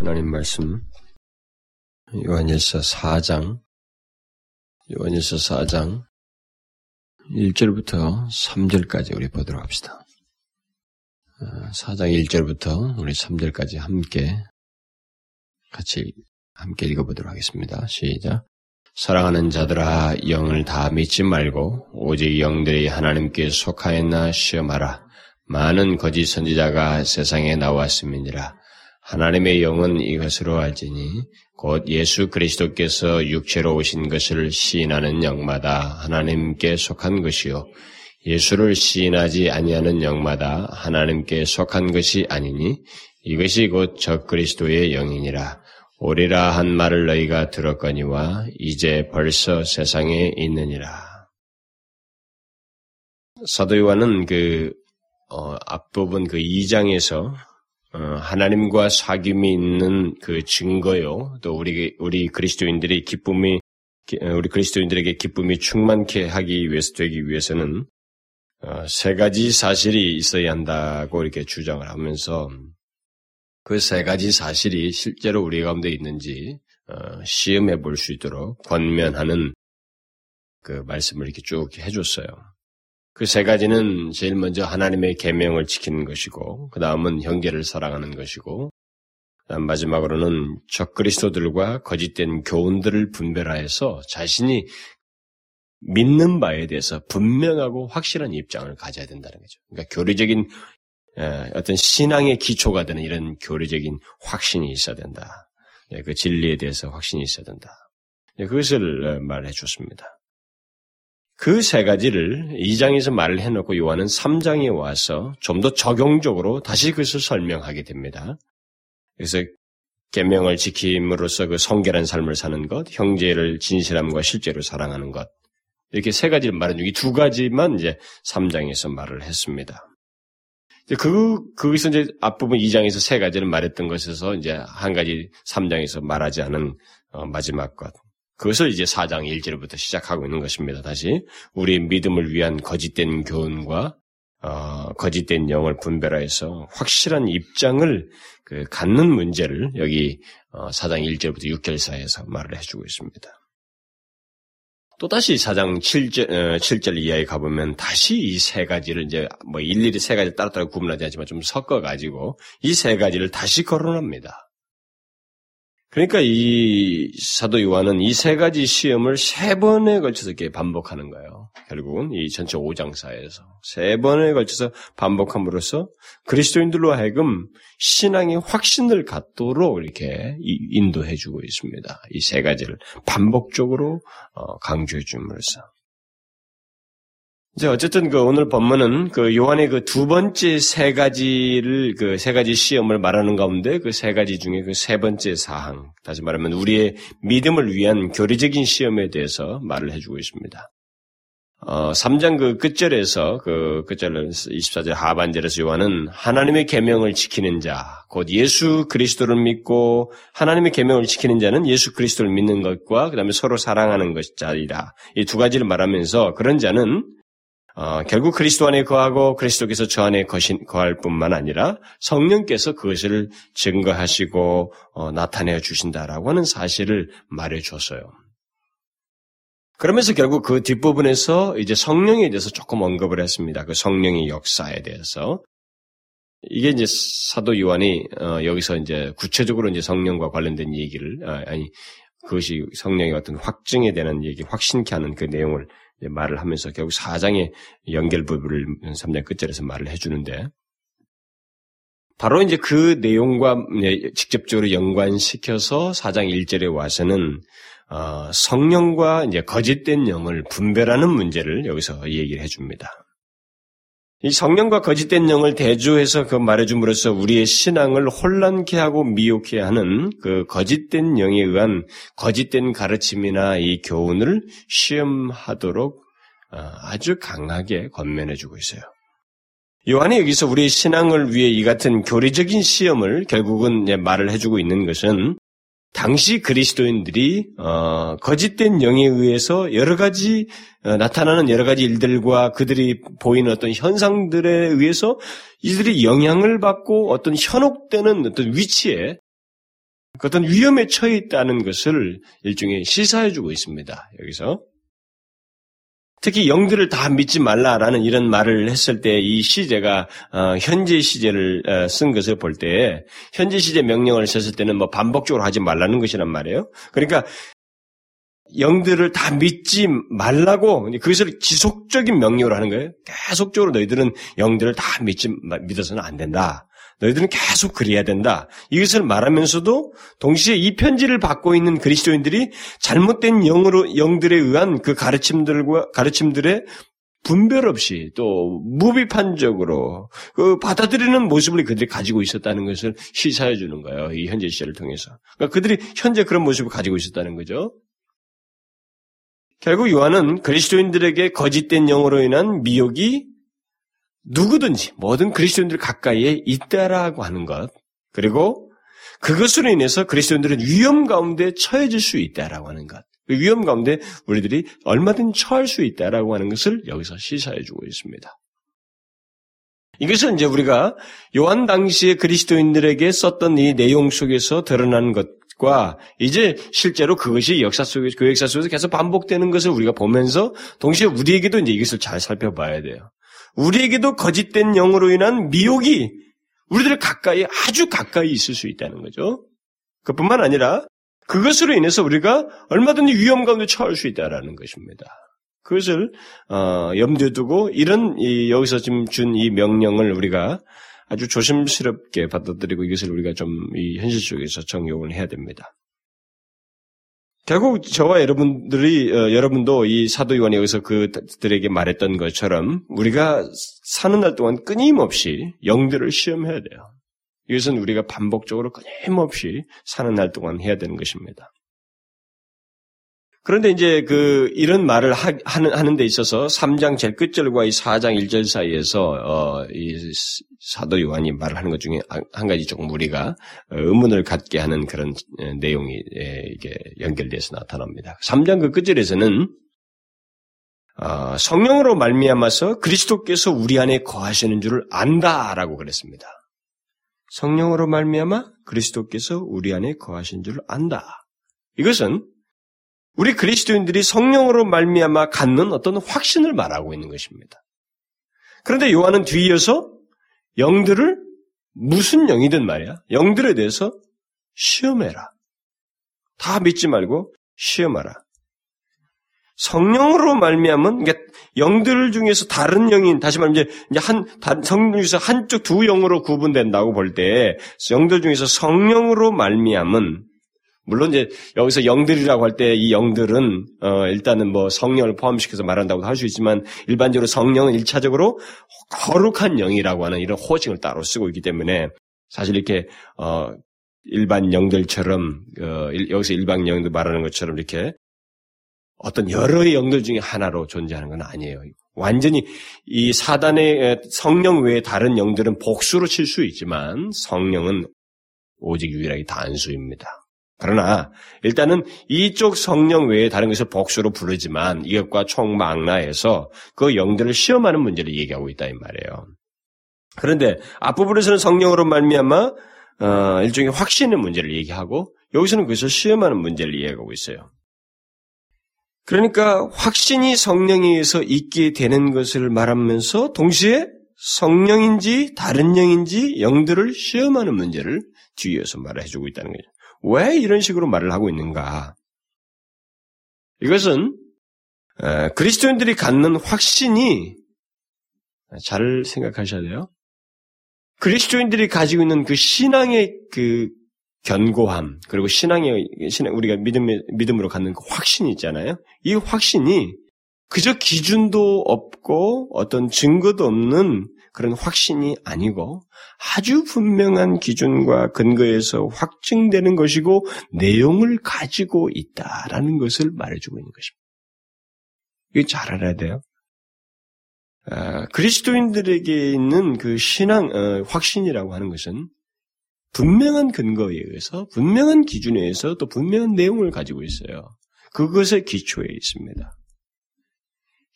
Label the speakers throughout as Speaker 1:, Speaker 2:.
Speaker 1: 하나님 말씀 요한일서 4장 요한일서 4장 1절부터 3절까지 우리 보도록 합시다. 4장 어, 1절부터 우리 3절까지 함께 같이 함께 읽어보도록 하겠습니다. 시작. 사랑하는 자들아 영을 다 믿지 말고 오직 영들이 하나님께 속하였나 시험하라. 많은 거짓 선지자가 세상에 나왔음이니라. 하나님의 영은 이것으로 알지니 곧 예수 그리스도께서 육체로 오신 것을 시인하는 영마다 하나님께 속한 것이요 예수를 시인하지 아니하는 영마다 하나님께 속한 것이 아니니 이것이 곧 적 그리스도의 영이니라 오리라 한 말을 너희가 들었거니와 이제 벌써 세상에 있느니라. 사도 요한은 그 어, 앞부분 그 2장에서 어, 하나님과 사귐이 있는 그 증거요. 또 우리 우리 그리스도인들이 기쁨이 어, 우리 그리스도인들에게 기쁨이 충만케 하기 위해서 되기 위해서는 어, 세 가지 사실이 있어야 한다고 이렇게 주장을 하면서 그 세 가지 사실이 실제로 우리 가운데 있는지 시험해 볼 수 있도록 권면하는 그 말씀을 이렇게 쭉 해줬어요. 그 세 가지는 제일 먼저 하나님의 계명을 지키는 것이고, 그 다음은 형제를 사랑하는 것이고, 그다음 마지막으로는 적그리스도들과 거짓된 교훈들을 분별하여서 자신이 믿는 바에 대해서 분명하고 확실한 입장을 가져야 된다는 거죠. 그러니까 교리적인 어떤 신앙의 기초가 되는 이런 교리적인 확신이 있어야 된다. 예, 그 진리에 대해서 확신이 있어야 된다. 예, 그것을 말해 줬습니다. 그 세 가지를 2장에서 말을 해놓고 요한은 3장에 와서 좀 더 적용적으로 다시 그것을 설명하게 됩니다. 그래서 계명을 지킴으로써 그 성결한 삶을 사는 것, 형제를 진실함과 실제로 사랑하는 것 이렇게 세 가지를 말한 중에 두 가지만 이제 3장에서 말을 했습니다. 그, 거기서 이제 앞부분 2장에서 세 가지를 말했던 것에서 이제 한 가지 3장에서 말하지 않은 어, 마지막 것. 그것을 이제 4장 1절부터 시작하고 있는 것입니다. 다시 우리 믿음을 위한 거짓된 교훈과 어, 거짓된 영을 분별하여서 확실한 입장을 그 갖는 문제를 여기 어, 4장 1절부터 6절 사이에서 말을 해주고 있습니다. 또다시 4장 7절, 어, 7절 이하에 가보면 다시 이 세 가지를 이제 뭐 일일이 세 가지 따로따로 구분하지 않지만 좀 섞어가지고 이 세 가지를 다시 거론합니다. 그러니까 이 사도 요한은 이 세 가지 시험을 세 번에 걸쳐서 이렇게 반복하는 거예요. 결국은 이 전체 5장사에서 세 번에 걸쳐서 반복함으로써 그리스도인들로 하여금 신앙의 확신을 갖도록 이렇게 인도해 주고 있습니다. 이 세 가지를 반복적으로 어, 강조해 줌으로써. 이제 어쨌든 그 오늘 본문은 그 요한의 그 두 번째 세 가지를 그 세 가지 시험을 말하는 가운데 그 세 가지 중에 그 세 번째 사항, 다시 말하면 우리의 믿음을 위한 교리적인 시험에 대해서 말을 해주고 있습니다. 어, 3장 그 끝절에서 그 끝절 24절 하반절에서 요한은 하나님의 계명을 지키는 자, 곧 예수 그리스도를 믿고 하나님의 계명을 지키는 자는 예수 그리스도를 믿는 것과 그다음에 서로 사랑하는 것자리라. 이두 가지를 말하면서 그런 자는 어, 결국 그리스도 안에 거하고 그리스도께서 저 안에 거신, 거할 뿐만 아니라 성령께서 그것을 증거하시고 어, 나타내 주신다라고 하는 사실을 말해 줬어요. 그러면서 결국 그 뒷부분에서 이제 성령에 대해서 조금 언급을 했습니다. 그 성령의 역사에 대해서. 이게 이제 사도 요한이 어, 여기서 이제 구체적으로 이제 성령과 관련된 얘기를 아, 아니 그것이 성령의 어떤 확증에 대한 얘기, 확신케 하는 그 내용을 말을 하면서 결국 4장의 연결 부분을 3장 끝절에서 말을 해주는데 바로 이제 그 내용과 직접적으로 연관시켜서 4장 1절에 와서는 어, 성령과 이제 거짓된 영을 분별하는 문제를 여기서 얘기를 해줍니다. 이 성령과 거짓된 영을 대조해서 그 말해줌으로써 우리의 신앙을 혼란케 하고 미혹케 하는 그 거짓된 영에 의한 거짓된 가르침이나 이 교훈을 시험하도록 어, 아주 강하게 권면해주고 있어요. 요한이 여기서 우리의 신앙을 위해 이 같은 교리적인 시험을 결국은 말을 해주고 있는 것은 당시 그리스도인들이 어, 거짓된 영에 의해서 여러 가지 어, 나타나는 여러 가지 일들과 그들이 보이는 어떤 현상들에 의해서 이들이 영향을 받고 어떤 현혹되는 어떤 위치에 그 어떤 위험에 처해 있다는 것을 일종의 시사해주고 있습니다. 여기서. 특히 영들을 다 믿지 말라라는 이런 말을 했을 때 이 시제가 어, 현재 시제를 어, 쓴 것을 볼 때 현재 시제 명령을 썼을 때는 뭐 반복적으로 하지 말라는 것이란 말이에요. 그러니까 영들을 다 믿지 말라고 그것을 지속적인 명령을 하는 거예요. 계속적으로 너희들은 영들을 다 믿지 믿어서는 안 된다. 너희들은 계속 그래야 된다. 이것을 말하면서도 동시에 이 편지를 받고 있는 그리스도인들이 잘못된 영으로 영들에 의한 그 가르침들과 가르침들의 분별 없이 또 무비판적으로 그 받아들이는 모습을 그들이 가지고 있었다는 것을 시사해 주는 거예요. 이 현재 시절을 통해서. 그러니까 그들이 현재 그런 모습을 가지고 있었다는 거죠. 결국 요한은 그리스도인들에게 거짓된 영으로 인한 미혹이 누구든지 모든 그리스도인들 가까이에 있다라고 하는 것 그리고 그것으로 인해서 그리스도인들은 위험 가운데 처해질 수 있다라고 하는 것. 그 위험 가운데 우리들이 얼마든지 처할 수 있다라고 하는 것을 여기서 시사해 주고 있습니다. 이것은 이제 우리가 요한 당시에 그리스도인들에게 썼던 이 내용 속에서 드러난 것과 이제 실제로 그것이 역사 속에서 그 역사 속에서 계속 반복되는 것을 우리가 보면서 동시에 우리에게도 이제 이것을 잘 살펴봐야 돼요. 우리에게도 거짓된 영으로 인한 미혹이 우리들 가까이 아주 가까이 있을 수 있다는 거죠. 그뿐만 아니라 그것으로 인해서 우리가 얼마든지 위험 가운데 처할 수 있다라는 것입니다. 그것을 어, 염두에 두고 이런 이, 여기서 지금 준 이 명령을 우리가 아주 조심스럽게 받아들이고 이것을 우리가 좀 이 현실 속에서 정용을 해야 됩니다. 결국 저와 여러분들이 어, 여러분도 이 사도 요한이 여기서 그들에게 말했던 것처럼 우리가 사는 날 동안 끊임없이 영들을 시험해야 돼요. 이것은 우리가 반복적으로 끊임없이 사는 날 동안 해야 되는 것입니다. 그런데 이제 그 이런 말을 하, 는 하는 데 있어서 3장 제일 끝절과 이 4장 1절 사이에서 어, 이 사도 요한이 말을 하는 것 중에 한 가지 조금 우리가 어, 의문을 갖게 하는 그런 어, 내용이 예, 이게 연결돼서 나타납니다. 3장 그 끝절에서는 어, 성령으로 말미암아서 그리스도께서 우리 안에 거하시는 줄을 안다라고 그랬습니다. 성령으로 말미암아 그리스도께서 우리 안에 거하신 줄을 안다. 이것은 우리 그리스도인들이 성령으로 말미암아 갖는 어떤 확신을 말하고 있는 것입니다. 그런데 요한은 뒤이어서 영들을 무슨 영이든 말이야. 영들에 대해서 시험해라. 다 믿지 말고 시험하라. 성령으로 말미암은 그러니까 영들 중에서 다른 영인 다시 말하면 이제 한 성령 중에서 한쪽 두 영으로 구분된다고 볼 때 영들 중에서 성령으로 말미암은 물론 이제 여기서 영들이라고 할 때 이 영들은 어 일단은 뭐 성령을 포함시켜서 말한다고 할 수 있지만 일반적으로 성령은 일차적으로 거룩한 영이라고 하는 이런 호칭을 따로 쓰고 있기 때문에 사실 이렇게 어 일반 영들처럼 어 여기서 일반 영들 말하는 것처럼 이렇게 어떤 여러 영들 중에 하나로 존재하는 건 아니에요. 완전히 이 사단의 성령 외에 다른 영들은 복수로 칠 수 있지만 성령은 오직 유일하게 단수입니다. 그러나 일단은 이쪽 성령 외에 다른 것을 복수로 부르지만 이것과 총망라해서 그 영들을 시험하는 문제를 얘기하고 있다 이 말이에요. 그런데 앞부분에서는 성령으로 말미암아 어, 일종의 확신의 문제를 얘기하고 여기서는 그것을 시험하는 문제를 이해하고 있어요. 그러니까 확신이 성령에 의해서 있게 되는 것을 말하면서 동시에 성령인지 다른 영인지 영들을 시험하는 문제를 뒤에서 말해주고 있다는 거죠. 왜 이런 식으로 말을 하고 있는가? 이것은 그리스도인들이 갖는 확신이 잘 생각하셔야 돼요. 그리스도인들이 가지고 있는 그 신앙의 그 견고함 그리고 신앙의 신앙 우리가 믿음 믿음으로 갖는 그 확신이 있잖아요. 이 확신이 그저 기준도 없고 어떤 증거도 없는 그런 확신이 아니고 아주 분명한 기준과 근거에서 확증되는 것이고 내용을 가지고 있다라는 것을 말해주고 있는 것입니다. 이거 잘 알아야 돼요. 아, 그리스도인들에게 있는 그 신앙 어, 확신이라고 하는 것은 분명한 근거에 의해서 분명한 기준에 의해서 또 분명한 내용을 가지고 있어요. 그것의 기초에 있습니다.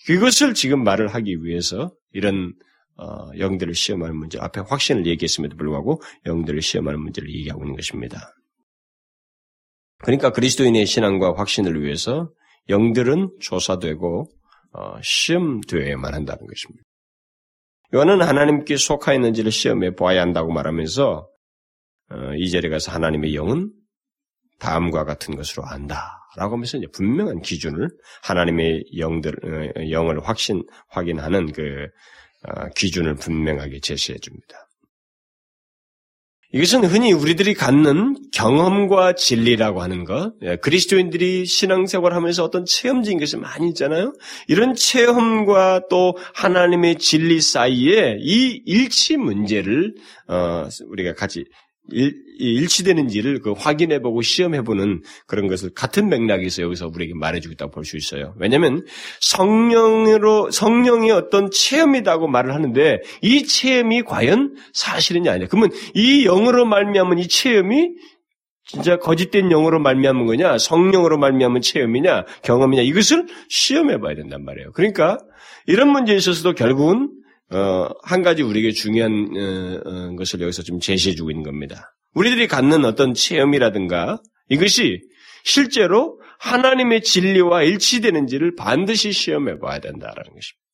Speaker 1: 그것을 지금 말을 하기 위해서 이런 어, 영들을 시험하는 문제, 앞에 확신을 얘기했음에도 불구하고 영들을 시험하는 문제를 얘기하고 있는 것입니다. 그러니까 그리스도인의 신앙과 확신을 위해서 영들은 조사되고 어, 시험되어야만 한다는 것입니다. 이거는 하나님께 속하 있는지를 시험해 보아야 한다고 말하면서 어, 이 절에 가서 하나님의 영은 다음과 같은 것으로 안다. 라고 하면서 이제 분명한 기준을 하나님의 영들 어, 영을 확신 확인하는 그 어, 기준을 분명하게 제시해 줍니다. 이것은 흔히 우리들이 갖는 경험과 진리라고 하는 것, 예, 그리스도인들이 신앙생활 하면서 어떤 체험적인 것이 많이 있잖아요. 이런 체험과 또 하나님의 진리 사이에 이 일치 문제를 어, 우리가 같이 일, 치되는지를 그 확인해보고 시험해보는 그런 것을 같은 맥락에서 여기서 우리에게 말해주고 있다고 볼 수 있어요. 왜냐하면 성령으로 성령의 어떤 체험이라고 말을 하는데 이 체험이 과연 사실이냐 아니냐. 그러면 이 영으로 말미암은 이 체험이 진짜 거짓된 영으로 말미암은 거냐, 성령으로 말미암은 체험이냐, 경험이냐 이것을 시험해봐야 된단 말이에요. 그러니까 이런 문제에 있어서도 결국은 어, 한 가지 우리에게 중요한 어, 어, 것을 여기서 좀 제시해주고 있는 겁니다. 우리들이 갖는 어떤 체험이라든가 이것이 실제로 하나님의 진리와 일치되는지를 반드시 시험해 봐야 된다라는 것입니다.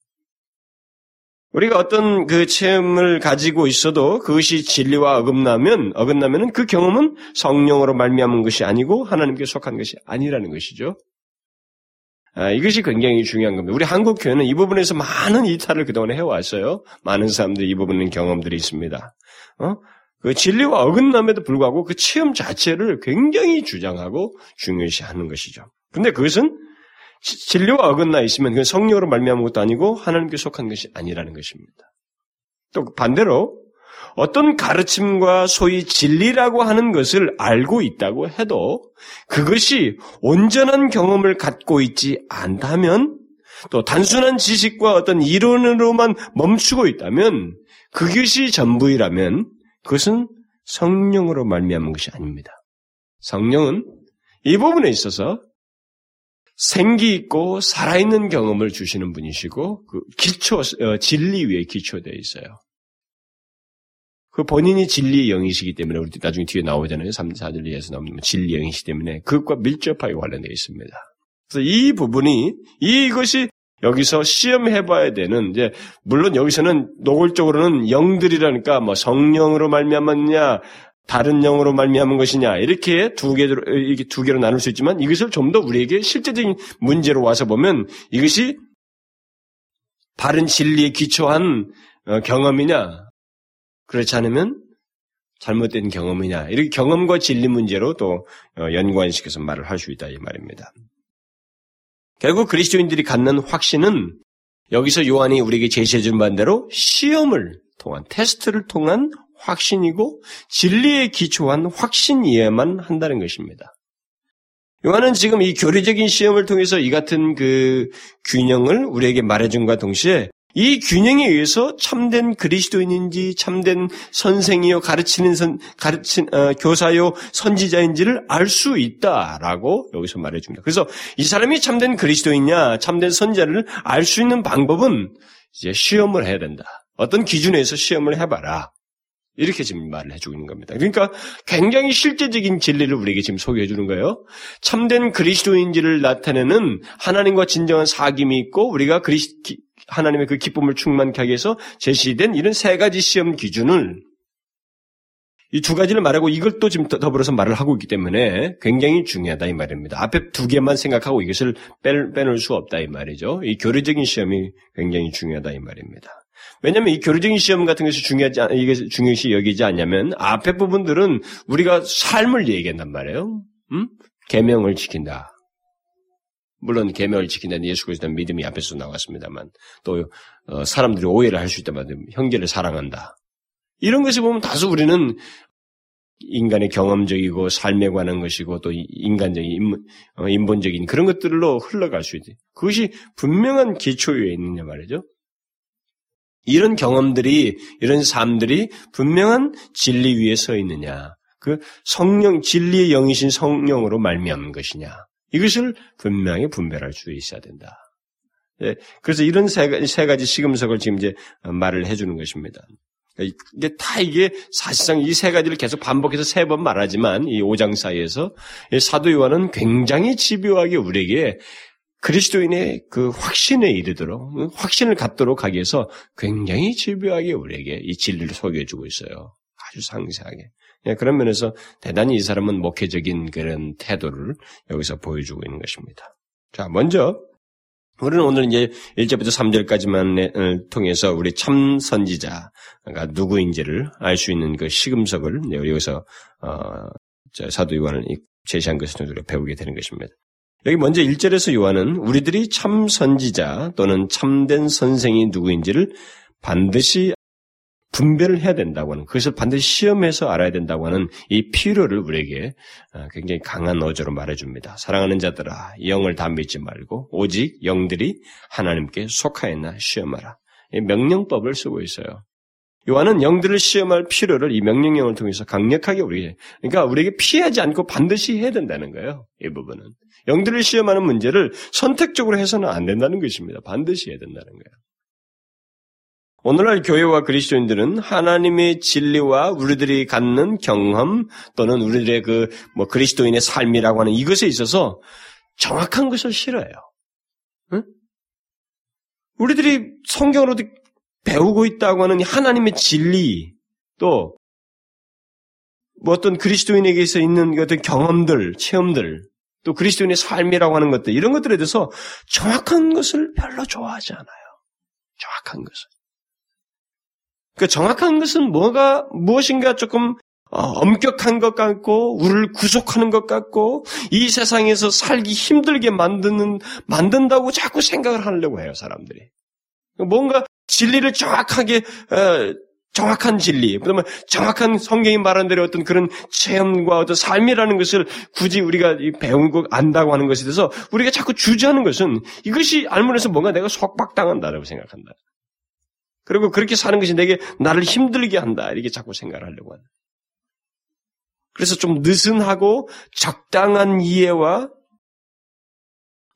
Speaker 1: 우리가 어떤 그 체험을 가지고 있어도 그것이 진리와 어긋나면 어긋나면은 그 경험은 성령으로 말미암은 것이 아니고 하나님께 속한 것이 아니라는 것이죠. 아, 이것이 굉장히 중요한 겁니다. 우리 한국 교회는 이 부분에서 많은 이탈을 그동안 해왔어요. 많은 사람들이 이 부분은 경험들이 있습니다. 어? 그 진리와 어긋남에도 불구하고 그 체험 자체를 굉장히 주장하고 중요시하는 것이죠. 근데 그것은 진리와 어긋나 있으면 그 성령으로 말미암은 것도 아니고 하나님께 속한 것이 아니라는 것입니다. 또 반대로 어떤 가르침과 소위 진리라고 하는 것을 알고 있다고 해도 그것이 온전한 경험을 갖고 있지 않다면 또 단순한 지식과 어떤 이론으로만 멈추고 있다면 그것이 전부이라면 그것은 성령으로 말미암은 것이 아닙니다. 성령은 이 부분에 있어서 생기 있고 살아있는 경험을 주시는 분이시고 그 기초 어, 진리 위에 기초되어 있어요. 그 본인이 진리의 영이시기 때문에 우리 나중에 뒤에 나오잖아요. 3, 4절 이에서 나오는 진리의 영이시기 때문에 그것과 밀접하게 관련되어 있습니다. 그래서 이 부분이 이것이 여기서 시험해봐야 되는 이제 물론 여기서는 노골적으로는 영들이라니까 뭐 성령으로 말미암았냐 다른 영으로 말미암은 것이냐 이렇게 두 개로 이렇게 두 개로 나눌 수 있지만 이것을 좀 더 우리에게 실제적인 문제로 와서 보면 이것이 바른 진리에 기초한 어, 경험이냐 그렇지 않으면 잘못된 경험이냐 이렇게 경험과 진리 문제로 또 어, 연관시켜서 말을 할 수 있다 이 말입니다. 결국 그리스도인들이 갖는 확신은 여기서 요한이 우리에게 제시해 준 반대로 시험을 통한 테스트를 통한 확신이고 진리에 기초한 확신이어야만 한다는 것입니다. 요한은 지금 이 교리적인 시험을 통해서 이 같은 그 균형을 우리에게 말해준과 동시에 이 균형에 의해서 참된 그리스도인인지 참된 선생이요 가르치는 선 가르친 어, 교사요 선지자인지를 알 수 있다라고 여기서 말해줍니다. 그래서 이 사람이 참된 그리스도인냐 참된 선자를 알 수 있는 방법은 이제 시험을 해야 된다. 어떤 기준에서 시험을 해봐라. 이렇게 지금 말을 해주고 있는 겁니다. 그러니까 굉장히 실제적인 진리를 우리에게 지금 소개해 주는 거예요. 참된 그리스도인지를 나타내는 하나님과 진정한 사귐이 있고 우리가 그리스, 하나님의 그 기쁨을 충만케 하기 위해서 제시된 이런 세 가지 시험 기준을 이 두 가지를 말하고 이걸 또 지금 더불어서 말을 하고 있기 때문에 굉장히 중요하다 이 말입니다. 앞에 두 개만 생각하고 이것을 빼놓을 수 없다 이 말이죠. 이 교류적인 시험이 굉장히 중요하다 이 말입니다. 왜냐하면 이 교류적인 시험 같은 것이 중요하지 이게 중요시 여기지 않냐면 앞에 부분들은 우리가 삶을 얘기한단 말이에요. 음? 계명을 지킨다. 물론 계명을 지킨다는 예수 그리스도의 믿음이 앞에서 나왔습니다만 또 어, 사람들이 오해를 할 수 있다만 형제를 사랑한다. 이런 것을 보면 다소 우리는 인간의 경험적이고 삶에 관한 것이고 또 인간적인 인문, 어, 인본적인 그런 것들로 흘러갈 수 있지. 그것이 분명한 기초 위에 있느냐 말이죠. 이런 경험들이 이런 삶들이 분명한 진리 위에 서 있느냐. 그 성령 진리의 영이신 성령으로 말미암는 것이냐. 이것을 분명히 분별할 수 있어야 된다. 예, 그래서 이런 세 세 가지 시금석을 지금 이제 말을 해주는 것입니다. 이게 다 이게 사실상 이 세 가지를 계속 반복해서 세 번 말하지만 이 5장 사이에서 사도 요한은 굉장히 집요하게 우리에게 그리스도인의 그 확신에 이르도록 확신을 갖도록 하기 위해서 굉장히 집요하게 우리에게 이 진리를 소개해 주고 있어요. 아주 상세하게. 예, 그런 면에서 대단히 이 사람은 목회적인 그런 태도를 여기서 보여주고 있는 것입니다. 자, 먼저 우리는 오늘 이제 1절부터 3절까지만 통해서 우리 참 선지자가 누구인지를 알 수 있는 그 시금석을 여기서 어, 사도 요한을 제시한 것을 우리가 배우게 되는 것입니다. 여기 먼저 1절에서 요한은 우리들이 참 선지자 또는 참된 선생이 누구인지를 반드시 분별을 해야 된다고 하는 그것을 반드시 시험해서 알아야 된다고 하는 이 필요를 우리에게 어, 굉장히 강한 어조로 말해줍니다. 사랑하는 자들아 영을 다 믿지 말고 오직 영들이 하나님께 속하였나 시험하라. 이 명령법을 쓰고 있어요. 요한은 영들을 시험할 필요를 이 명령형을 통해서 강력하게 우리 그러니까 우리에게 피하지 않고 반드시 해야 된다는 거예요. 이 부분은 영들을 시험하는 문제를 선택적으로 해서는 안 된다는 것입니다. 반드시 해야 된다는 거예요. 오늘날 교회와 그리스도인들은 하나님의 진리와 우리들이 갖는 경험 또는 우리들의 그 뭐 그리스도인의 삶이라고 하는 이것에 있어서 정확한 것을 싫어해요. 응? 우리들이 성경으로 배우고 있다고 하는 하나님의 진리 또 뭐 어떤 그리스도인에게서 있는 어떤 경험들, 체험들, 또 그리스도인의 삶이라고 하는 것들 이런 것들에 대해서 정확한 것을 별로 좋아하지 않아요. 정확한 것을. 그 정확한 것은 뭐가 무엇인가 조금 어, 엄격한 것 같고 우리를 구속하는 것 같고 이 세상에서 살기 힘들게 만드는 만든다고 자꾸 생각을 하려고 해요 사람들이. 뭔가 진리를 정확하게 어, 정확한 진리, 그다음에 정확한 성경이 말한 대로 어떤 그런 체험과 어떤 삶이라는 것을 굳이 우리가 배우고 안다고 하는 것에 대해서 우리가 자꾸 주저하는 것은 이것이 알면서 뭔가 내가 속박당한다라고 생각한다. 그리고 그렇게 사는 것이 내게 나를 힘들게 한다. 이렇게 자꾸 생각을 하려고 하는. 그래서 좀 느슨하고 적당한 이해와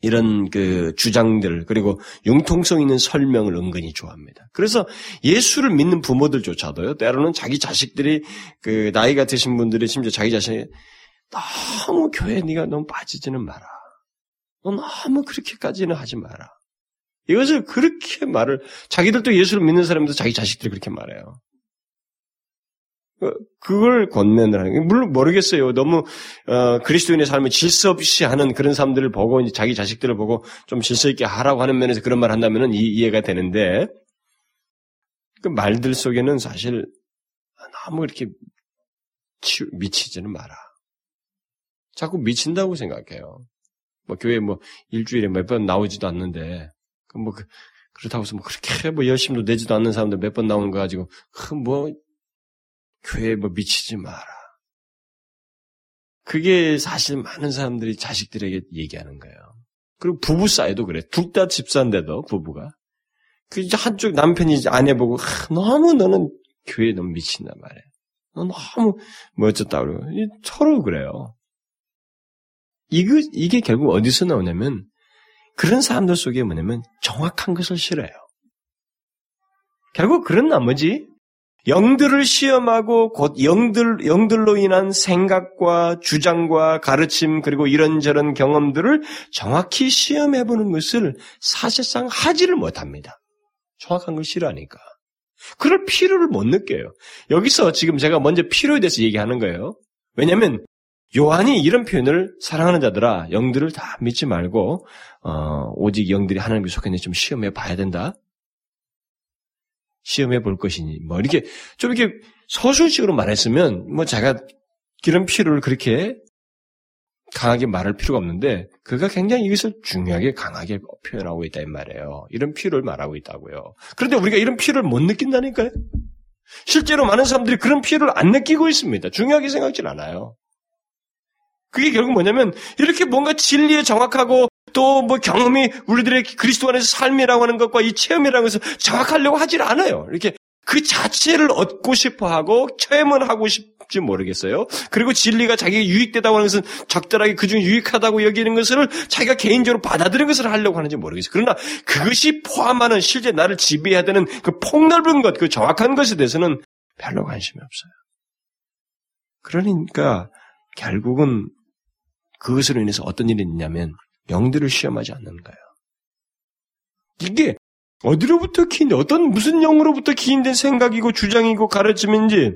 Speaker 1: 이런 그 주장들 그리고 융통성 있는 설명을 은근히 좋아합니다. 그래서 예수를 믿는 부모들조차도요. 때로는 자기 자식들이 그 나이가 드신 분들이 심지어 자기 자신이 너무 교회 네가 너무 빠지지는 마라. 너 너무 그렇게까지는 하지 마라. 이것을 그렇게 말을 자기들도 예수를 믿는 사람도 자기 자식들이 그렇게 말해요. 어, 그걸 하는 거예요. 물론 모르겠어요. 너무 어, 그리스도인의 삶을 질서 없이 하는 그런 사람들을 보고 이제 자기 자식들을 보고 좀 질서 있게 하라고 하는 면에서 그런 말 한다면은 이해가 되는데 그 말들 속에는 사실 너무 이렇게 미치지는 마라. 자꾸 미친다고 생각해요. 뭐 교회 뭐 일주일에 몇 번 나오지도 않는데 뭐 그, 그렇다고 해서 뭐 그렇게 뭐 열심도 내지도 않는 사람들 몇 번 나오는 거 가지고 뭐 교회 뭐 미치지 마라. 그게 사실 많은 사람들이 자식들에게 얘기하는 거예요. 그리고 부부 사이도 그래. 둘 다 집사인데도 부부가 그 한쪽 남편이 아내 보고 너무 너는 교회에 너무 미친단 말이야. 너 너무 뭐 어쩌다 그러고 서로 그래요. 이거 이게 결국 어디서 나오냐면 그런 사람들 속에 뭐냐면 정확한 것을 싫어해요. 결국 그런 나머지 영들을 시험하고 곧 영들, 영들로 인한 생각과 주장과 가르침 그리고 이런저런 경험들을 정확히 시험해보는 것을 사실상 하지를 못합니다. 정확한 걸 싫어하니까. 그럴 필요를 못 느껴요. 여기서 지금 제가 먼저 필요에 대해서 얘기하는 거예요. 왜냐하면 요한이 이런 표현을 사랑하는 자들아 영들을 다 믿지 말고 어, 오직 영들이 하나님께 속했는지 좀 시험해 봐야 된다. 시험해 볼 것이니 뭐 이렇게 좀 이렇게 서술식으로 말했으면 뭐 제가 이런 필요를 그렇게 강하게 말할 필요가 없는데 그가 굉장히 이것을 중요하게 강하게 표현하고 있다 이 말이에요. 이런 필요를 말하고 있다고요. 그런데 우리가 이런 필요를 못 느낀다니까요. 실제로 많은 사람들이 그런 필요를 안 느끼고 있습니다. 중요하게 생각지 않아요. 그게 결국 뭐냐면 이렇게 뭔가 진리에 정확하고 또 뭐 경험이 우리들의 그리스도 안에서 삶이라고 하는 것과 이 체험이라는 것을 정확하려고 하질 않아요. 이렇게 그 자체를 얻고 싶어 하고 체험은 하고 싶지 모르겠어요. 그리고 진리가 자기가 유익되다고 하는 것은 적절하게 그중 유익하다고 여기는 것을 자기가 개인적으로 받아들이는 것을 하려고 하는지 모르겠어요. 그러나 그것이 포함하는 실제 나를 지배해야 되는 그 폭넓은 것, 그 정확한 것에 대해서는 별로 관심이 없어요. 그러니까 결국은 그것으로 인해서 어떤 일이 있냐면 영들을 시험하지 않는 거예요. 이게 어디로부터 기인데 어떤 무슨 영으로부터 기인된 생각이고 주장이고 가르침인지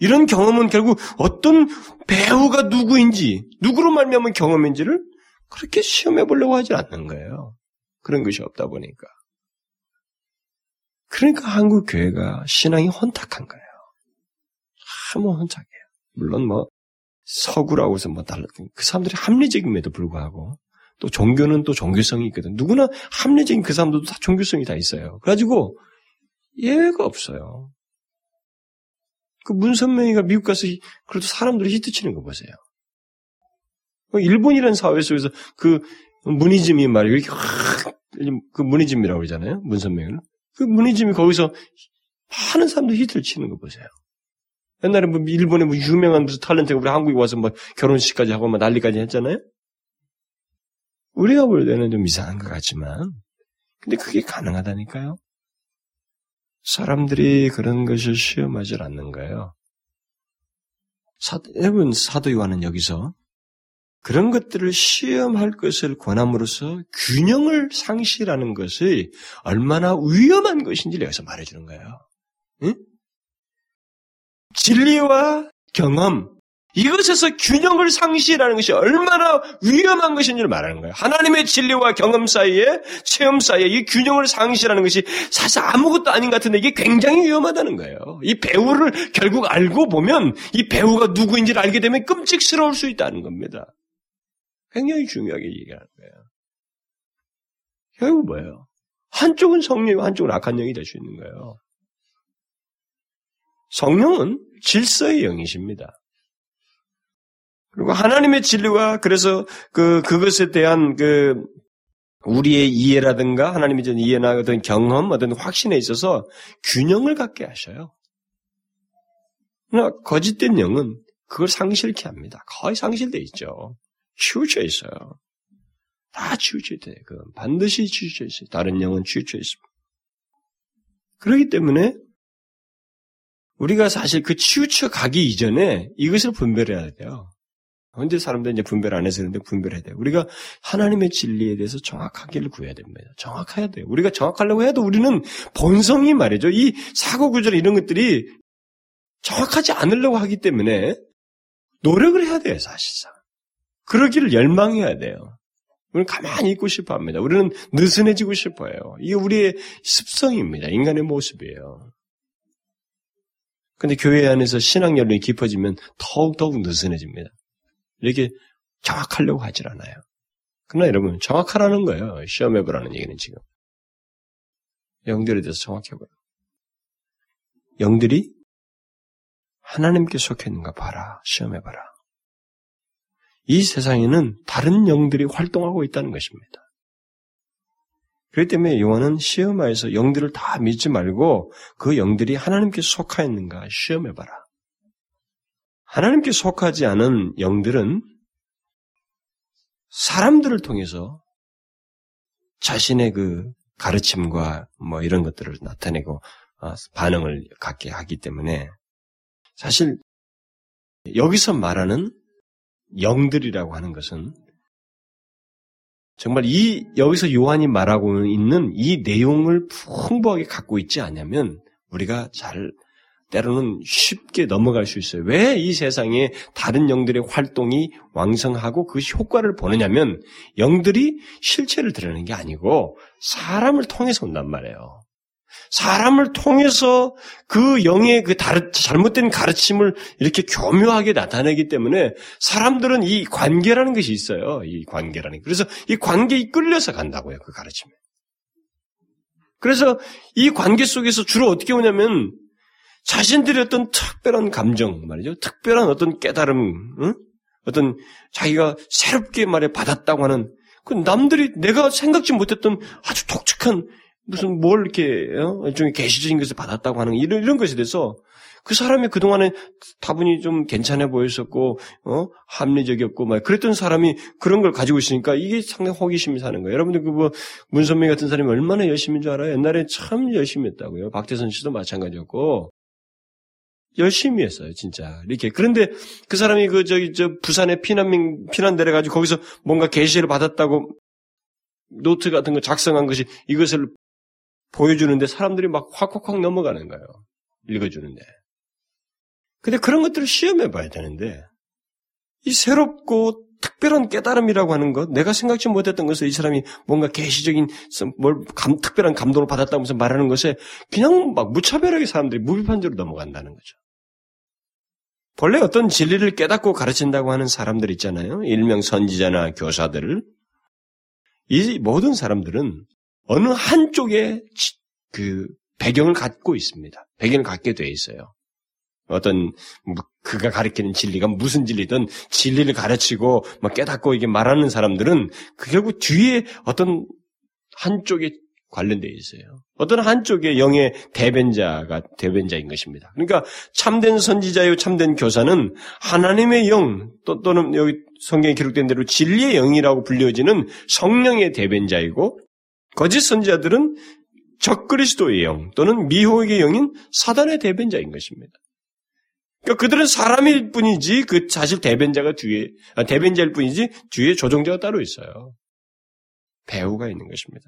Speaker 1: 이런 경험은 결국 어떤 배우가 누구인지 누구로 말미암은 경험인지를 그렇게 시험해 보려고 하지 않는 거예요. 그런 것이 없다 보니까. 그러니까 한국 교회가 신앙이 혼탁한 거예요. 너무 혼탁해요. 물론 뭐 서구라고 해서 뭐 달라 그 사람들이 합리적임에도 불구하고 또 종교는 또 종교성이 있거든. 누구나 합리적인 그 사람들도 다 종교성이 다 있어요. 그래가지고 예외가 없어요. 그 문선명이가 미국 가서 그래도 사람들이 히트치는 거 보세요. 뭐 일본이라는 사회 속에서 그 문이즘이 말이에요. 이렇게 확 그 문이즘이라고 그러잖아요. 문선명은. 그 문이즘이 거기서 많은 사람들 히트를 치는 거 보세요. 옛날에 뭐 일본에 뭐 유명한 무슨 탤런트가 우리 한국에 와서 뭐 결혼식까지 하고 막 난리까지 했잖아요. 우리가 볼 때는 좀 이상한 것 같지만, 근데 그게 가능하다니까요. 사람들이 그런 것을 시험하지 않는 거예요. 사, 여러분 사도 요한은 여기서 그런 것들을 시험할 것을 권함으로써 균형을 상실하는 것이 얼마나 위험한 것인지 여기서 말해주는 거예요. 응? 진리와 경험, 이것에서 균형을 상실하는 것이 얼마나 위험한 것인지를 말하는 거예요. 하나님의 진리와 경험 사이에, 체험 사이에 이 균형을 상실하는 것이 사실 아무것도 아닌 것 같은데 이게 굉장히 위험하다는 거예요. 이 배우를 결국 알고 보면 이 배우가 누구인지를 알게 되면 끔찍스러울 수 있다는 겁니다. 굉장히 중요하게 얘기하는 거예요. 결국 뭐예요? 한쪽은 성령이고 한쪽은 악한 영이 될 수 있는 거예요. 성령은 질서의 영이십니다. 그리고 하나님의 진리와 그래서 그 그것에 대한 그 우리의 이해라든가 하나님의 전 이해나 어떤 경험, 어떤 확신에 있어서 균형을 갖게 하셔요. 그러나 거짓된 영은 그걸 상실케 합니다. 거의 상실돼 있죠. 치우쳐 있어요. 다 치우쳐 있대. 그 반드시 치우쳐 있어요. 다른 영은 치우쳐 있습니다. 그렇기 때문에 우리가 사실 그 치우쳐 가기 이전에 이것을 분별해야 돼요. 언제 사람들이 이제 분별 안 해서 그런데 분별해야 돼요. 우리가 하나님의 진리에 대해서 정확하기를 구해야 됩니다. 정확해야 돼요. 우리가 정확하려고 해도 우리는 본성이 말이죠. 이 사고 구절 이런 것들이 정확하지 않으려고 하기 때문에 노력을 해야 돼요, 사실상. 그러기를 열망해야 돼요. 우리는 가만히 있고 싶어 합니다. 우리는 느슨해지고 싶어요. 이게 우리의 습성입니다. 인간의 모습이에요. 근데 교회 안에서 신앙 연륜이 깊어지면 더욱더욱 느슨해집니다. 이렇게 정확하려고 하질 않아요. 그러나 여러분, 정확하라는 거예요. 시험해보라는 얘기는 지금. 영들에 대해서 정확해보라. 영들이 하나님께 속해 있는가 봐라. 시험해봐라. 이 세상에는 다른 영들이 활동하고 있다는 것입니다. 그렇기 때문에 요한은 시험하에서 영들을 다 믿지 말고 그 영들이 하나님께 속하였는가 시험해봐라. 하나님께 속하지 않은 영들은 사람들을 통해서 자신의 그 가르침과 뭐 이런 것들을 나타내고 어, 반응을 갖게 하기 때문에 사실 여기서 말하는 영들이라고 하는 것은 정말 이 여기서 요한이 말하고 있는 이 내용을 풍부하게 갖고 있지 않냐면 우리가 잘 때로는 쉽게 넘어갈 수 있어요. 왜 이 세상에 다른 영들의 활동이 왕성하고 그것이 효과를 보느냐면 영들이 실체를 드러내는 게 아니고 사람을 통해서 온단 말이에요. 사람을 통해서 그 영의 그 잘못된 가르침을 이렇게 교묘하게 나타내기 때문에 사람들은 이 관계라는 것이 있어요. 이 관계라는. 게. 그래서 이 관계에 끌려서 간다고요. 그 가르침에. 그래서 이 관계 속에서 주로 어떻게 오냐면 자신들의 어떤 특별한 감정 말이죠. 특별한 어떤 깨달음, 응? 어떤 자기가 새롭게 말해 받았다고 하는 그 남들이 내가 생각지 못했던 아주 독특한 무슨 뭘 이렇게 어? 일종의 계시적인 것을 받았다고 하는 이런 이런 것에 대해서 그 사람이 그 동안에 다분히 좀 괜찮아 보였었고 어? 합리적이었고 막 그랬던 사람이 그런 걸 가지고 있으니까 이게 상당히 호기심이 사는 거예요. 여러분들 그 뭐 문선미 같은 사람이 얼마나 열심인 줄 알아요? 옛날에 참 열심히 했다고요. 박태선 씨도 마찬가지였고 열심히 했어요, 진짜. 이렇게. 그런데 그 사람이 그, 저기, 저, 부산에 피난민, 피난 내려가지고 거기서 뭔가 계시를 받았다고 노트 같은 거 작성한 것이 이것을 보여주는데 사람들이 막 확확확 넘어가는 거예요. 읽어주는데. 근데 그런 것들을 시험해 봐야 되는데, 이 새롭고 특별한 깨달음이라고 하는 것, 내가 생각지 못했던 것을 이 사람이 뭔가 계시적인 뭘 감, 특별한 감동을 받았다면서 말하는 것에 그냥 막 무차별하게 사람들이 무비판적으로 넘어간다는 거죠. 본래 어떤 진리를 깨닫고 가르친다고 하는 사람들 있잖아요. 일명 선지자나 교사들을. 이 모든 사람들은 어느 한쪽에 그 배경을 갖고 있습니다. 배경을 갖게 돼 있어요. 어떤 그가 가르치는 진리가 무슨 진리든 진리를 가르치고 막 깨닫고 이게 말하는 사람들은 그 결국 뒤에 어떤 한쪽에 관련되어 있어요. 어떤 한쪽의 영의 대변자가 대변자인 것입니다. 그러니까 참된 선지자요 참된 교사는 하나님의 영 또, 또는 여기 성경에 기록된 대로 진리의 영이라고 불려지는 성령의 대변자이고 거짓 선지자들은 적그리스도의 영 또는 미호의 영인 사단의 대변자인 것입니다. 그러니까 그들은 사람일 뿐이지 그 사실 대변자가 뒤에 아, 대변자일 뿐이지 뒤에 조종자가 따로 있어요. 배우가 있는 것입니다.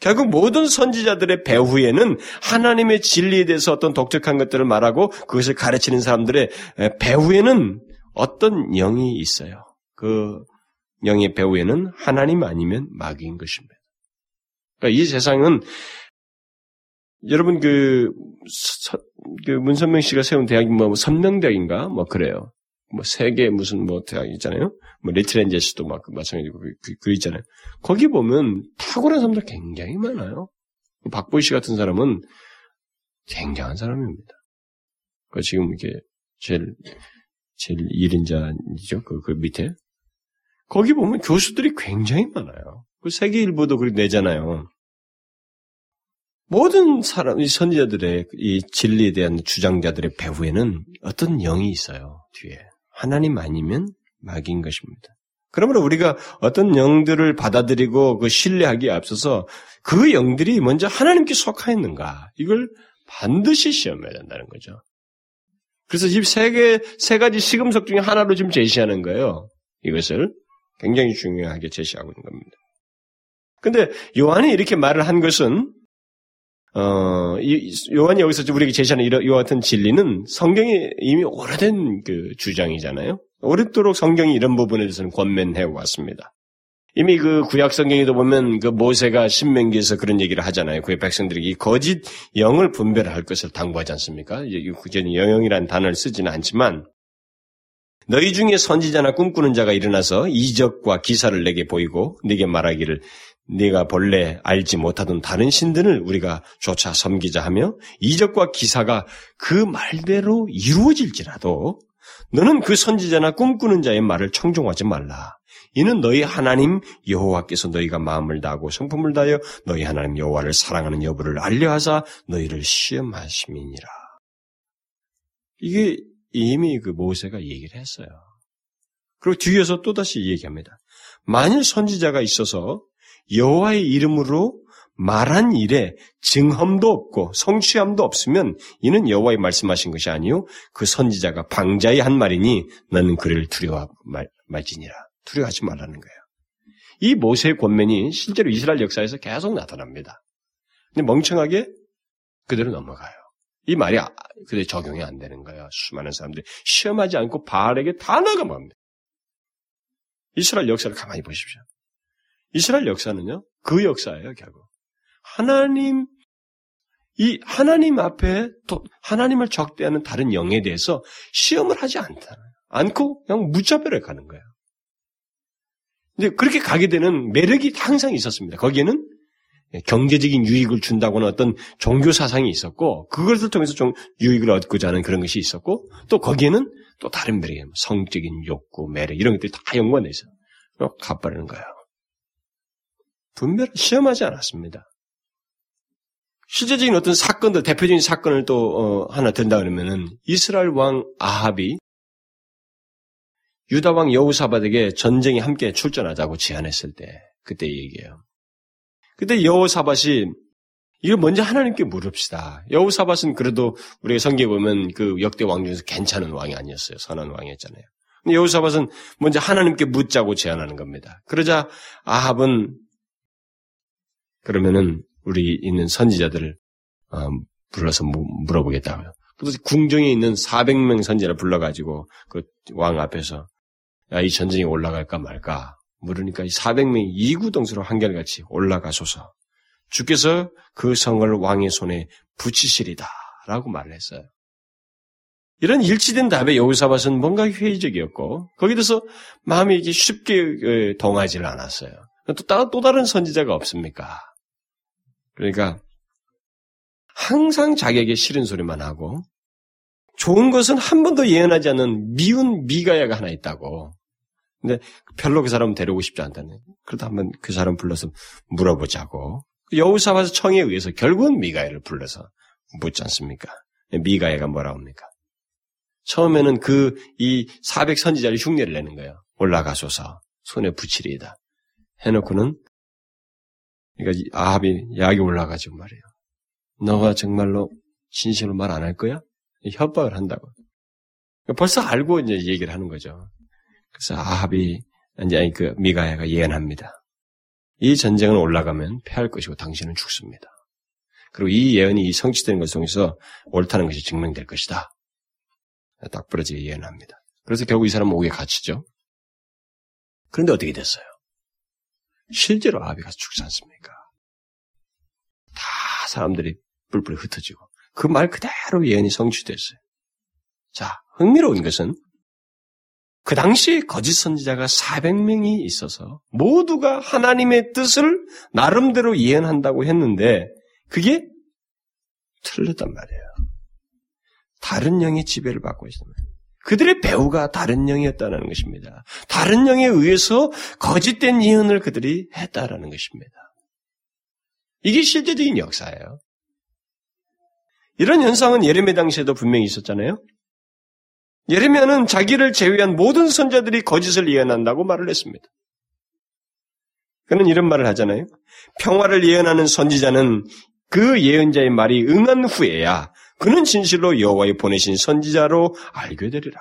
Speaker 1: 결국 모든 선지자들의 배후에는 하나님의 진리에 대해서 어떤 독특한 것들을 말하고 그것을 가르치는 사람들의 배후에는 어떤 영이 있어요. 그 영의 배후에는 하나님 아니면 마귀인 것입니다. 그러니까 이 세상은 여러분 그, 서, 그 문선명 씨가 세운 대학이 뭐 선명대학인가 뭐 그래요. 뭐 세계 무슨 뭐 대학 있잖아요. 뭐 리트렌제스도 막 마찬가지고 그, 그, 그 있잖아요. 거기 보면 탁월한 사람들 굉장히 많아요. 박보희 씨 같은 사람은 굉장한 사람입니다. 그 지금 이게 제일 제일 1인자이죠. 그, 그 밑에 거기 보면 교수들이 굉장히 많아요. 그 세계일보도 그렇게 내잖아요. 모든 사람, 이 선지자들의 이 진리에 대한 주장자들의 배후에는 어떤 영이 있어요. 뒤에 하나님 아니면 마귀인 것입니다. 그러므로 우리가 어떤 영들을 받아들이고 그 신뢰하기에 앞서서 그 영들이 먼저 하나님께 속하였는가 이걸 반드시 시험해야 된다는 거죠. 그래서 지금 세 개, 세 가지 시금석 중에 하나로 지금 제시하는 거예요. 이것을 굉장히 중요하게 제시하고 있는 겁니다. 근데 요한이 이렇게 말을 한 것은 어, 이, 요한이 여기서 우리에게 제시하는 이와 같은 진리는 성경이 이미 오래된 그 주장이잖아요. 오랫도록 성경이 이런 부분에 대해서는 권면해 왔습니다. 이미 그 구약 성경에도 보면 그 모세가 신명기에서 그런 얘기를 하잖아요. 그의 백성들에게 거짓 영을 분별할 것을 당부하지 않습니까? 구제는 영영이라는 단어를 쓰지는 않지만 너희 중에 선지자나 꿈꾸는 자가 일어나서 이적과 기사를 내게 보이고 네게 말하기를 네가 본래 알지 못하던 다른 신들을 우리가 조차 섬기자 하며 이적과 기사가 그 말대로 이루어질지라도 너는 그 선지자나 꿈꾸는 자의 말을 청종하지 말라. 이는 너희 하나님 여호와께서 너희가 마음을 다하고 성품을 다하여 너희 하나님 여호와를 사랑하는 여부를 알려하사 너희를 시험하심이니라. 이게 이미 그 모세가 얘기를 했어요. 그리고 뒤에서 또다시 얘기합니다. 만일 선지자가 있어서 여호와의 이름으로 말한 일에 증험도 없고 성취함도 없으면 이는 여호와의 말씀하신 것이 아니요 그 선지자가 방자의 한 말이니 너는 그를 두려워 말, 말지니라 두려워하지 말라는 거예요. 이 모세의 권면이 실제로 이스라엘 역사에서 계속 나타납니다. 근데 멍청하게 그대로 넘어가요. 이 말이 아, 그대 적용이 안 되는 거예요. 수많은 사람들이 시험하지 않고 바알에게 다 나가갑니다. 이스라엘 역사를 가만히 보십시오. 이스라엘 역사는요, 그 역사예요, 결국. 하나님, 이 하나님 앞에 또 하나님을 적대하는 다른 영에 대해서 시험을 하지 않다. 않고 그냥 무차별에 가는 거예요. 근데 그렇게 가게 되는 매력이 항상 있었습니다. 거기에는 경제적인 유익을 준다고는 어떤 종교 사상이 있었고 그것을 통해서 좀 유익을 얻고자 하는 그런 것이 있었고 또 거기에는 또 다른 매력이 성적인 욕구, 매력 이런 것들이 다 연관돼 있어요. 가버리는 거예요. 분별 시험하지 않았습니다. 실제적인 어떤 사건들, 대표적인 사건을 또 어, 하나 든다 그러면은 이스라엘 왕 아합이 유다 왕 여우사밧에게 전쟁에 함께 출전하자고 제안했을 때 그때 얘기예요. 그때 여우사밧이 이걸 먼저 하나님께 물읍시다. 여우사밧은 그래도 우리가 성경에 보면 그 역대 왕 중에서 괜찮은 왕이 아니었어요. 선한 왕이었잖아요. 근데 여우사밧은 먼저 하나님께 묻자고 제안하는 겁니다. 그러자 아합은 그러면은 우리 있는 선지자들을 어, 불러서 물어보겠다고요. 그래서 궁정에 있는 400명 선지자를 불러가지고 그 왕 앞에서 야, 이 전쟁에 올라갈까 말까 물으니까 이 400명이 이구동서로 한결같이 올라가소서 주께서 그 성을 왕의 손에 붙이시리다 라고 말을 했어요. 이런 일치된 답에 여우사밧은 뭔가 회의적이었고 거기에 대해서 마음이 이게 쉽게 동하지를 않았어요. 또, 또 다른 선지자가 없습니까? 그러니까 항상 자기에게 싫은 소리만 하고 좋은 것은 한 번도 예언하지 않는 미운 미가야가 하나 있다고. 근데 별로 그 사람 데려오고 싶지 않다는. 그러다 한번 그 사람 불러서 물어보자고. 여우사와서 청에 의해서 결국은 미가야를 불러서 묻지 않습니까? 미가야가 뭐라 합니까? 처음에는 그 이 400 선지자를 흉내를 내는 거예요. 올라가소서 손에 붙이리이다. 해놓고는 그러니까 아합이 약이 올라가지고 말이에요. 너가 정말로 진실로 말 안 할 거야? 협박을 한다고. 벌써 알고 이제 얘기를 하는 거죠. 그래서 아합이 이제 그 미가야가 예언합니다. 이 전쟁은 올라가면 패할 것이고 당신은 죽습니다. 그리고 이 예언이 성취되는 것을 통해서 옳다는 것이 증명될 것이다. 딱 부러지게 예언합니다. 그래서 결국 이 사람은 옥에 갇히죠. 그런데 어떻게 됐어요? 실제로 아합이 가서 죽지 않습니까? 다 사람들이 뿔뿔이 흩어지고 그 말 그대로 예언이 성취됐어요. 자, 흥미로운 것은 그 당시 거짓 선지자가 400명이 있어서 모두가 하나님의 뜻을 나름대로 예언한다고 했는데 그게 틀렸단 말이에요. 다른 영의 지배를 받고 있습니다. 그들의 배우가 다른 영이었다는 것입니다. 다른 영에 의해서 거짓된 예언을 그들이 했다라는 것입니다. 이게 실제적인 역사예요. 이런 현상은 예레미 당시에도 분명히 있었잖아요. 예레미야는 자기를 제외한 모든 선자들이 거짓을 예언한다고 말을 했습니다. 그는 이런 말을 하잖아요. 평화를 예언하는 선지자는 그 예언자의 말이 응한 후에야 그는 진실로 여호와의 보내신 선지자로 알게 되리라.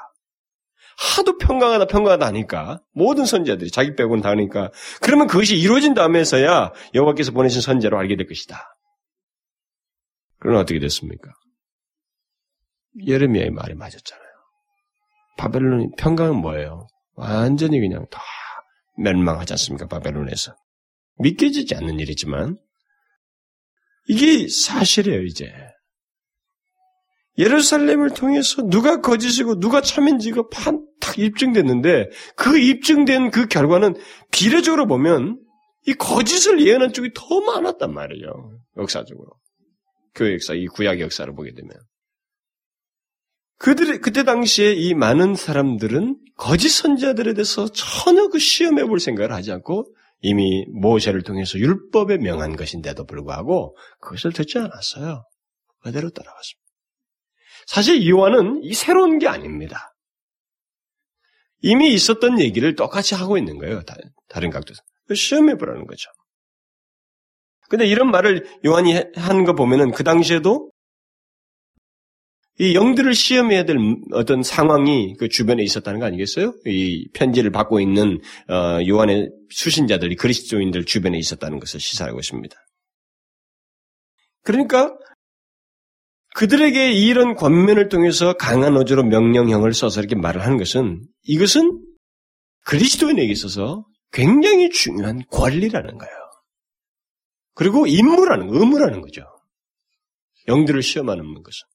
Speaker 1: 하도 평강하다 평강하다 하니까 모든 선지자들이 자기 빼고는 다 하니까 그러면 그것이 이루어진 다음에서야 여호와께서 보내신 선지자로 알게 될 것이다. 그럼 어떻게 됐습니까? 예레미야의 말이 맞았잖아요. 바벨론이 평강은 뭐예요? 완전히 그냥 다 멸망하지 않습니까? 바벨론에서. 믿겨지지 않는 일이지만 이게 사실이에요, 이제. 예루살렘을 통해서 누가 거짓이고 누가 참인지가 판딱 입증됐는데 그 입증된 그 결과는 비례적으로 보면 이 거짓을 예언한 쪽이 더 많았단 말이에요. 역사적으로. 교회 역사, 이 구약 역사를 보게 되면. 그들 그때 당시에 이 많은 사람들은 거짓 선지자들에 대해서 전혀 그 시험해 볼 생각을 하지 않고 이미 모세를 통해서 율법에 명한 것인데도 불구하고 그것을 듣지 않았어요. 그대로 따라갔습니다. 사실 요한은 이 새로운 게 아닙니다. 이미 있었던 얘기를 똑같이 하고 있는 거예요. 다 른 각도에서. 시험해 보라는 거죠. 근데 이런 말을 요한이 한 거 보면은 그 당시에도 이 영들을 시험해야 될 어떤 상황이 그 주변에 있었다는 거 아니겠어요? 이 편지를 받고 있는 어, 요한의 수신자들이 그리스도인들 주변에 있었다는 것을 시사하고 있습니다. 그러니까 그들에게 이런 권면을 통해서 강한 어조로 명령형을 써서 이렇게 말을 하는 것은 이것은 그리스도인에게 있어서 굉장히 중요한 권리라는 거예요. 그리고 임무라는 의무라는 거죠. 영들을 시험하는 것은.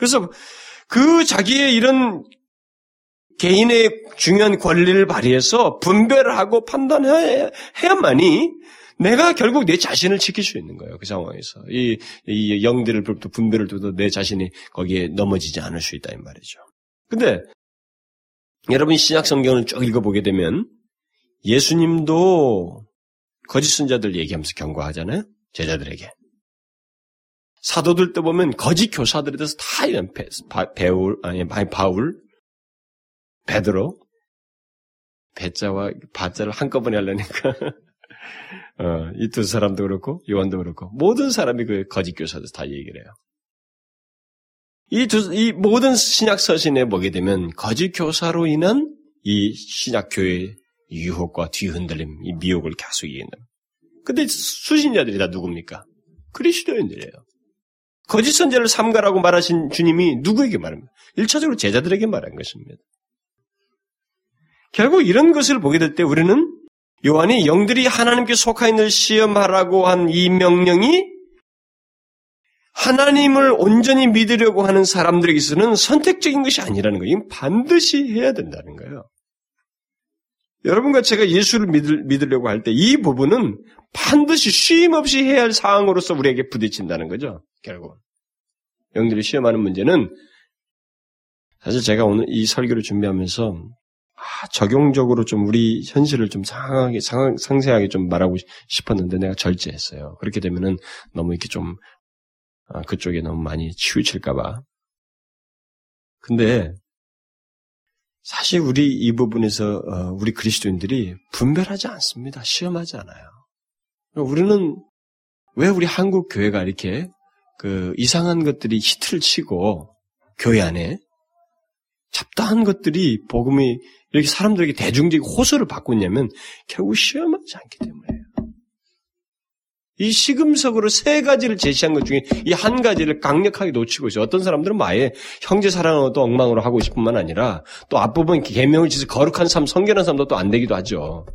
Speaker 1: 그래서 그 자기의 이런 개인의 중요한 권리를 발휘해서 분별을 하고 판단해야만이 내가 결국 내 자신을 지킬 수 있는 거예요. 그 상황에서. 이, 이 영들을 분별을 두도 내 자신이 거기에 넘어지지 않을 수 있다, 이 말이죠. 근데, 여러분 신약 성경을 쭉 읽어보게 되면, 예수님도 거짓 선자들 얘기하면서 경고하잖아요? 제자들에게. 사도들 때 보면 거짓 교사들에 대해서 다 이런 배, 울 아니, 바울, 베드로, 배자와 바자를 한꺼번에 하려니까 어, 이 두 사람도 그렇고 요한도 그렇고 모든 사람이 그 거짓 교사들 다 얘기를 해요. 이 두, 이 모든 신약 서신에 보게 되면 거짓 교사로 인한 이 신약 교회의 유혹과 뒤흔들림, 이 미혹을 계속 얘기한다. 근데 수신자들이 다 누굽니까? 그리스도인들이에요. 거짓 선제를 삼가라고 말하신 주님이 누구에게 말합니까? 1차적으로 제자들에게 말한 것입니다. 결국 이런 것을 보게 될 때 우리는 요한이 영들이 하나님께 속하인을 시험하라고 한 이 명령이 하나님을 온전히 믿으려고 하는 사람들에게서는 선택적인 것이 아니라는 거예요. 반드시 해야 된다는 거예요. 여러분과 제가 예수를 믿을, 믿으려고 할 때 이 부분은 반드시 쉼 없이 해야 할 사항으로서 우리에게 부딪힌다는 거죠. 결국. 영들이 시험하는 문제는 사실 제가 오늘 이 설교를 준비하면서 아, 적용적으로 좀 우리 현실을 좀 상하게, 상, 상세하게 좀 말하고 싶었는데 내가 절제했어요. 그렇게 되면은 너무 이렇게 좀 아, 그쪽에 너무 많이 치우칠까봐. 근데 사실 우리 이 부분에서 어, 우리 그리스도인들이 분별하지 않습니다. 시험하지 않아요. 우리는 왜 우리 한국 교회가 이렇게 그 이상한 것들이 히트를 치고 교회 안에 잡다한 것들이 복음이 이렇게 사람들에게 대중적인 호소를 받고 있냐면 결국 시험하지 않기 때문에요. 이 시금석으로 세 가지를 제시한 것 중에 이 한 가지를 강력하게 놓치고 있어요. 어떤 사람들은 뭐 아예 형제 또 엉망으로 하고 싶은 만 아니라 또 앞부분 개명을 지서 거룩한 삶, 성결한 삶도 또 안 되기도 하죠.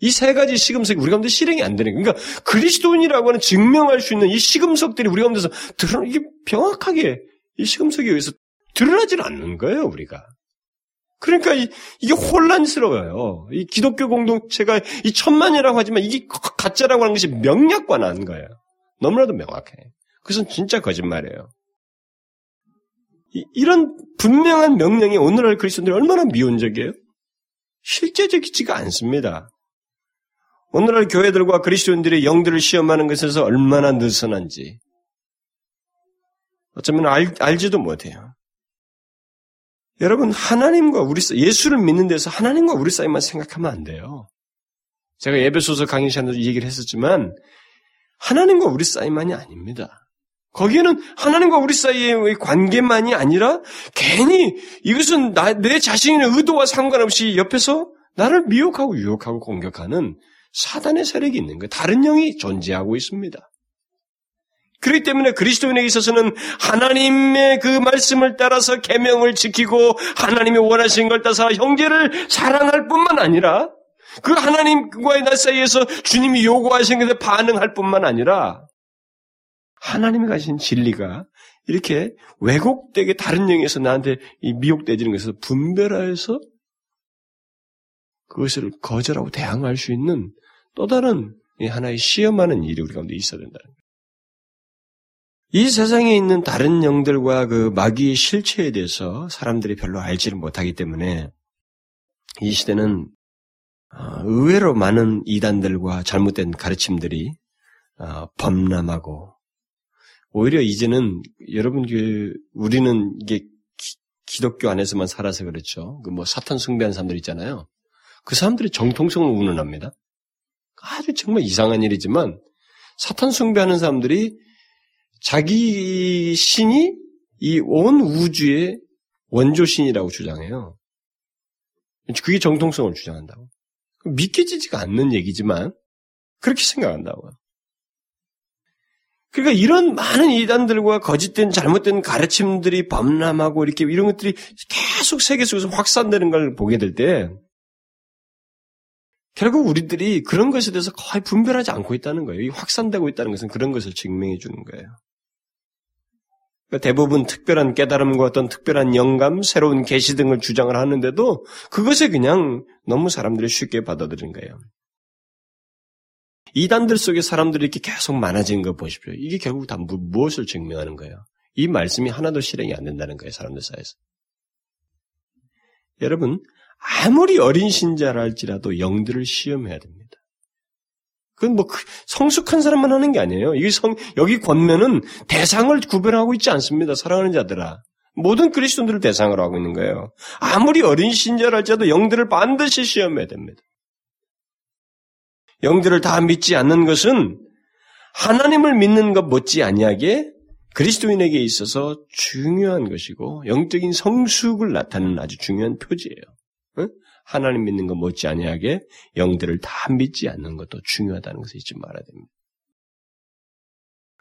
Speaker 1: 이 세 가지 시금석이 우리 가운데 실행이 안 되는 거예요. 그러니까 그리스도인이라고 하는 증명할 수 있는 이 시금석들이 우리 가운데서 드러 이게 명확하게 이 시금석에 의해서 드러나질 않는 거예요, 우리가. 그러니까 이, 게 혼란스러워요. 이 기독교 공동체가 이 천만이라고 하지만 이게 가짜라고 하는 것이 명약과 난 거예요. 너무나도 명확해. 그것은 진짜 거짓말이에요. 이, 런 분명한 명령이 오늘날 그리스도인들이 얼마나 미온적이에요? 실제적이지가 않습니다. 오늘날 교회들과 그리스도인들의 영들을 시험하는 것에서 얼마나 느슨한지 어쩌면 알, 알지도 못해요. 여러분 하나님과 우리 예수를 믿는 데서 하나님과 우리 사이만 생각하면 안 돼요. 제가 예배소서 강의 시간에도 얘기를 했었지만 하나님과 우리 사이만이 아닙니다. 거기에는 하나님과 우리 사이의 관계만이 아니라 괜히 이것은 나, 내 자신의 의도와 상관없이 옆에서 나를 미혹하고 유혹하고 공격하는 사단의 세력이 있는 거예요. 다른 영이 존재하고 있습니다. 그렇기 때문에 그리스도인에게 있어서는 하나님의 그 말씀을 따라서 계명을 지키고 하나님이 원하신 걸 따라서 형제를 사랑할 뿐만 아니라 그 하나님과의 나 사이에서 주님이 요구하신 것에 반응할 뿐만 아니라 하나님이 가신 진리가 이렇게 왜곡되게 다른 영에서 나한테 미혹되지는 것에서 분별하여서 그것을 거절하고 대항할 수 있는 또 다른 하나의 시험하는 일이 우리 가운데 있어야 된다는 거예요. 이 세상에 있는 다른 영들과 그 마귀의 실체에 대해서 사람들이 별로 알지를 못하기 때문에 이 시대는 어, 의외로 많은 이단들과 잘못된 가르침들이 어, 범람하고 오히려 이제는 여러분 그 우리는 이게 기, 독교 안에서만 살아서 그렇죠. 그 뭐 사탄 숭배하는 사람들 있잖아요. 그 사람들이 정통성을 운운합니다. 아주 정말 이상한 일이지만 사탄 숭배하는 사람들이 자기 신이 이 온 우주의 원조신이라고 주장해요. 그게 정통성을 주장한다고. 믿겨지지가 않는 얘기지만 그렇게 생각한다고요. 그러니까 이런 많은 이단들과 거짓된 잘못된 가르침들이 범람하고 이렇게 이런 것들이 계속 세계 속에서 확산되는 걸 보게 될 때 결국 우리들이 그런 것에 대해서 거의 분별하지 않고 있다는 거예요. 확산되고 있다는 것은 그런 것을 증명해 주는 거예요. 그러니까 대부분 특별한 깨달음과 어떤 특별한 영감, 새로운 계시 등을 주장을 하는데도 그것에 그냥 너무 사람들이 쉽게 받아들인 거예요. 이단들 속에 사람들이 이렇게 계속 많아지는 거 보십시오. 이게 결국 다 무엇을 증명하는 거예요? 이 말씀이 하나도 실행이 안 된다는 거예요, 사람들 사이에서. 여러분, 아무리 어린 신자라 할지라도 영들을 시험해야 됩니다. 그건 뭐그 성숙한 사람만 하는 게 아니에요. 이 성, 여기 권면은 대상을 구별하고 있지 않습니다. 사랑하는 자들아. 모든 그리스도인들을 대상으로 하고 있는 거예요. 아무리 어린 신자랄지라도 영들을 반드시 시험해야 됩니다. 영들을 다 믿지 않는 것은 하나님을 믿는 것 못지 아니하게 그리스도인에게 있어서 중요한 것이고 영적인 성숙을 나타내는 아주 중요한 표지예요. 응? 하나님 믿는 것 못지 아니하게 영들을 다 믿지 않는 것도 중요하다는 것을 잊지 말아야 됩니다.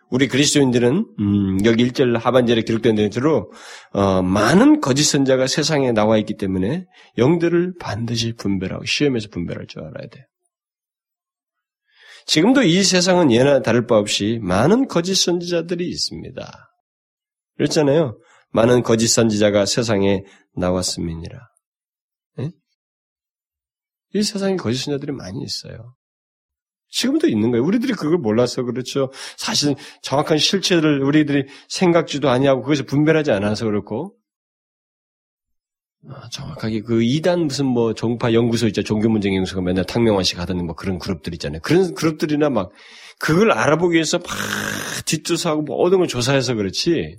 Speaker 1: 우리 그리스도인들은 음, 여기 1절 하반절에 기록된 대로 어, 많은 거짓 선자가 세상에 나와 있기 때문에 영들을 반드시 분별하고 시험에서 분별할 줄 알아야 돼요. 지금도 이 세상은 예나 다를 바 없이 많은 거짓 선지자들이 있습니다. 그렇잖아요. 많은 거짓 선지자가 세상에 나왔음이니라. 네? 이 세상에 거짓 선지자들이 많이 있어요. 지금도 있는 거예요. 우리들이 그걸 몰라서 그렇죠. 사실 정확한 실체를 우리들이 생각지도 아니하고 그것을 분별하지 않아서 그렇고 아, 정확하게 그 이단 무슨 뭐 종파 연구소 있죠. 종교 문제 연구소가 맨날 탕명환식 하던 뭐 그런 그룹들 있잖아요. 그런 그룹들이나 막 그걸 알아보기 위해서 막 뒷조사하고 뭐 얻은 걸 조사해서 그렇지.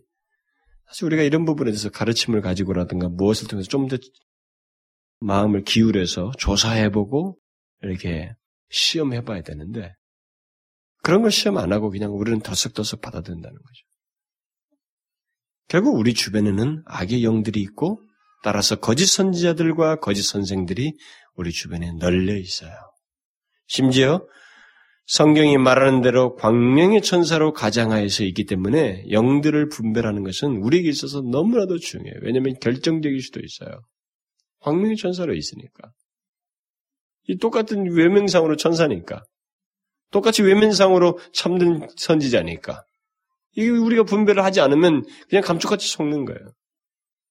Speaker 1: 사실 우리가 이런 부분에 대해서 가르침을 가지고라든가 무엇을 통해서 좀 더 마음을 기울여서 조사해보고 이렇게 시험해봐야 되는데 그런 걸 시험 안 하고 그냥 우리는 덜썩덜썩 받아들인다는 거죠. 결국 우리 주변에는 악의 영들이 있고 따라서 거짓 선지자들과 거짓 선생들이 우리 주변에 널려 있어요. 심지어 성경이 말하는 대로 광명의 천사로 가장하여서 있기 때문에 영들을 분별하는 것은 우리에게 있어서 너무나도 중요해요. 왜냐하면 결정적일 수도 있어요. 광명의 천사로 있으니까. 이 똑같은 외명상으로 천사니까. 똑같이 외면상으로 참된 선지자니까. 이게 우리가 분별을 하지 않으면 그냥 감쪽같이 속는 거예요.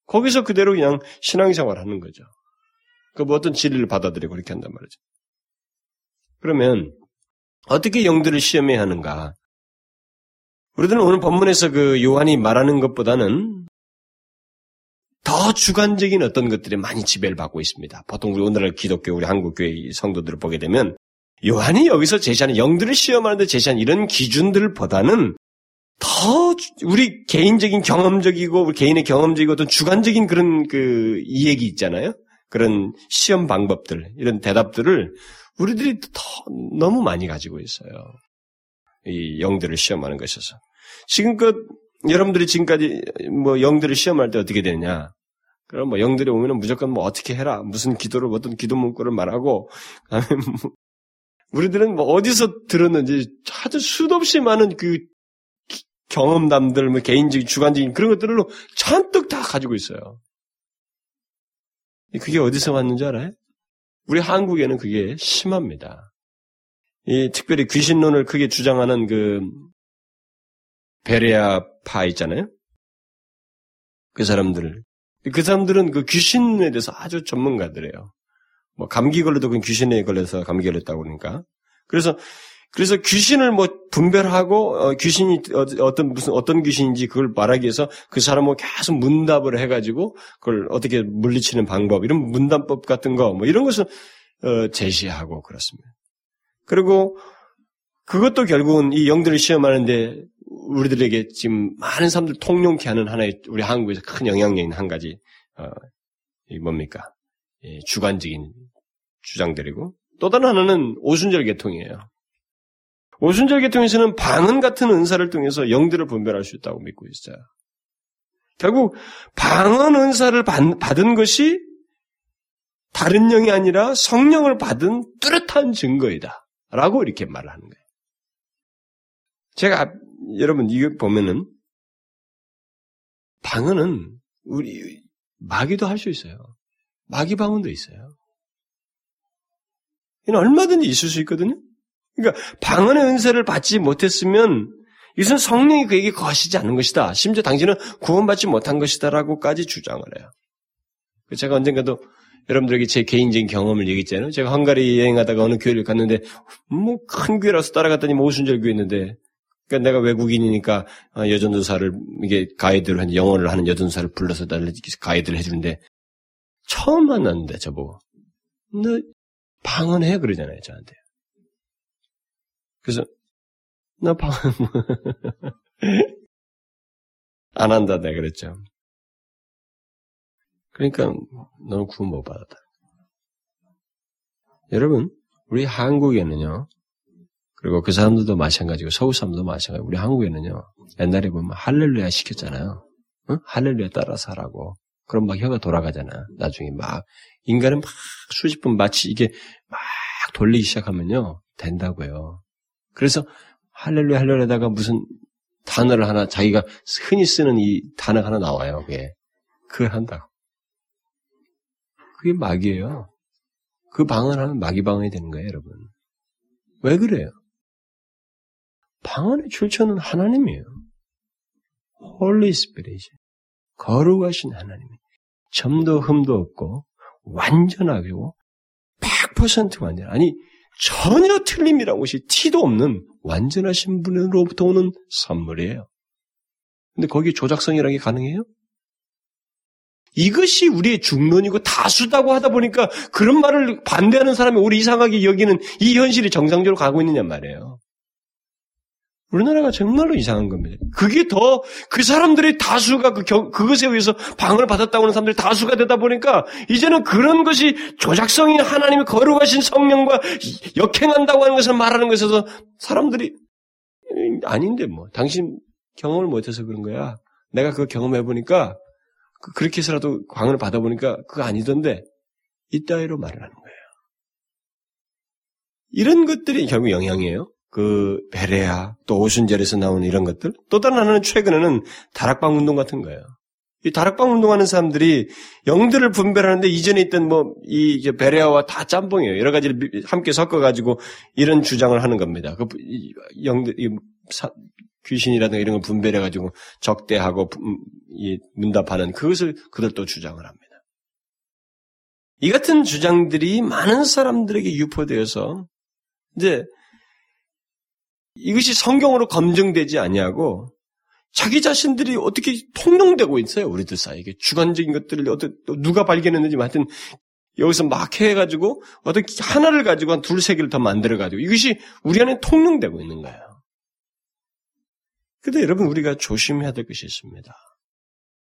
Speaker 1: 거기서 그대로 그냥 신앙생활 하는 거죠. 그 어떤 진리를 받아들이고 그렇게 한단 말이죠. 그러면 어떻게 영들을 시험해야 하는가? 우리들은 오늘 본문에서 그 요한이 말하는 것보다는 더 주관적인 어떤 것들이 많이 지배를 받고 있습니다. 보통 우리 오늘날 기독교, 우리 한국 교회 성도들을 보게 되면 요한이 여기서 제시하는 영들을 시험하는데 제시하는 이런 기준들보다는 더 우리 개인적인 경험적이고 우리 개인의 경험적이고 어떤 주관적인 그런 그 이야기 있잖아요. 그런 시험 방법들 이런 대답들을 우리들이 더 너무 많이 가지고 있어요. 이 영들을 시험하는 것에서 지금껏 여러분들이 지금까지 뭐 영들을 시험할 때 어떻게 되느냐? 그럼 뭐 영들이 오면은 무조건 뭐 어떻게 해라 무슨 기도를 어떤 기도 문구를 말하고 그다음에 뭐 우리들은 뭐 어디서 들었는지 아주 수도 없이 많은 그 경험담들, 뭐 개인적인, 주관적인 그런 것들로 잔뜩 다 가지고 있어요. 그게 어디서 왔는지 알아요? 우리 한국에는 그게 심합니다. 이 특별히 귀신론을 크게 주장하는 그 베레아파 있잖아요. 그 사람들을 그 사람들은 그 귀신에 대해서 아주 전문가들이에요. 뭐 감기 걸려도 그 귀신에 걸려서 감기 걸렸다고 그러니까. 그래서 그래서 귀신을 뭐 분별하고 어, 귀신이 어, 떤 무슨 어떤 귀신인지 그걸 말하기 위해서 그 사람을 계속 문답을 해가지고 그걸 어떻게 물리치는 방법 이런 문답법 같은 거 뭐 이런 것을 어, 제시하고 그렇습니다. 그리고 그것도 결국은 이 영들을 시험하는데 우리들에게 지금 많은 사람들 통용케 하는 하나의 우리 한국에서 큰 영향력 있는 한 가지 어, 이 뭡니까 예, 주관적인 주장들이고 또 다른 하나는 오순절 계통이에요. 오순절 계통에서는 방언 같은 은사를 통해서 영들을 분별할 수 있다고 믿고 있어요. 결국 방언 은사를 받 은 것이 다른 영이 아니라 성령을 받은 뚜렷한 증거이다. 라고 이렇게 말을 하는 거예요. 제가 여러분 이거 보면은 방언은 우리 마귀도 할 수 있어요. 마귀 방언도 있어요. 이는 얼마든지 있을 수 있거든요. 그러니까 방언의 은사를 받지 못했으면 이것은 성령이 그에게 거시지 않는 것이다. 심지어 당신은 구원받지 못한 것이다라고까지 주장을 해요. 제가 언젠가도 여러분들에게 제 개인적인 경험을 얘기했잖아요. 제가 헝가리 여행하다가 어느 교회를 갔는데 뭐 큰 교회라서 따라갔더니 뭐 오순절 교회였는데 그러니까 내가 외국인이니까 어, 여전도사를 이게 가이드를 한 영어를 하는 여전도사를 불러서 달래 가이드를 해주는데 처음 만났는데 저보고 너 방언해 그러잖아요 저한테. 그래서 나 방언 안 한다 내가 그랬죠. 그러니까 너는 구원 못 받았다. 여러분 우리 한국에는요 그리고 그 사람들도 마찬가지고 서구 사람도 마찬가지고 우리 한국에는요 옛날에 보면 할렐루야 시켰잖아요. 응? 할렐루야 따라서 하라고. 그럼 막 혀가 돌아가잖아. 나중에 막 인간은 막 수십 분 마치 이게 막 돌리기 시작하면요 된다고요. 그래서 할렐루야 할렐루야다가 무슨 단어를 하나 자기가 흔히 쓰는 이 단어 하나 나와요. 그게 그걸 한다고. 그게 마귀예요. 그 방언 하면 마귀 방언이 되는 거예요, 여러분. 왜 그래요? 방언의 출처는 하나님이에요. Holy Spirit이 거룩하신 하나님이 점도 흠도 없고 완전하고 100% 완전 아니 전혀 틀림이라는 것이 티도 없는 완전하신 분으로부터 오는 선물이에요. 근데 거기에 조작성이라는 게 가능해요? 이것이 우리의 중론이고 다수다고 하다 보니까 그런 말을 반대하는 사람이 우리 이상하게 여기는 이 현실이 정상적으로 가고 있느냐 말이에요. 우리나라가 정말로 이상한 겁니다. 그게 더 그 사람들의 다수가 그 겨, 그것에 의해서 방을 받았다고 하는 사람들이 다수가 되다 보니까 이제는 그런 것이 조작성인 하나님의 거룩하신 성령과 역행한다고 하는 것을 말하는 것에서 사람들이 아닌데 뭐 당신 경험을 못해서 그런 거야. 내가 그거 경험해 보니까 그, 그렇게 해서라도 광을 받아 보니까 그거 아니던데 이따위로 말을 하는 거예요. 이런 것들이 결국 영향이에요. 그 베레아 또 오순절에서 나오는 이런 것들 또 다른 하나는 최근에는 다락방 운동 같은 거예요. 이 다락방 운동하는 사람들이 영들을 분별하는데 이전에 있던 뭐 이 베레아와 다 짬뽕이에요. 여러 가지를 함께 섞어가지고 이런 주장을 하는 겁니다. 그 영들 귀신이라든가 이런 걸 분별해가지고 적대하고 문답하는 그것을 그들도 주장을 합니다. 이 같은 주장들이 많은 사람들에게 유포되어서 이제 이것이 성경으로 검증되지 아니하고 자기 자신들이 어떻게 통용되고 있어요 우리들 사이에 주관적인 것들을 어떻게 누가 발견했는지 하여튼 여기서 막 해가지고 어떤 하나를 가지고 한 둘 세 개를 더 만들어가지고 이것이 우리 안에 통용되고 있는 거예요. 근데 여러분 우리가 조심해야 될 것이 있습니다.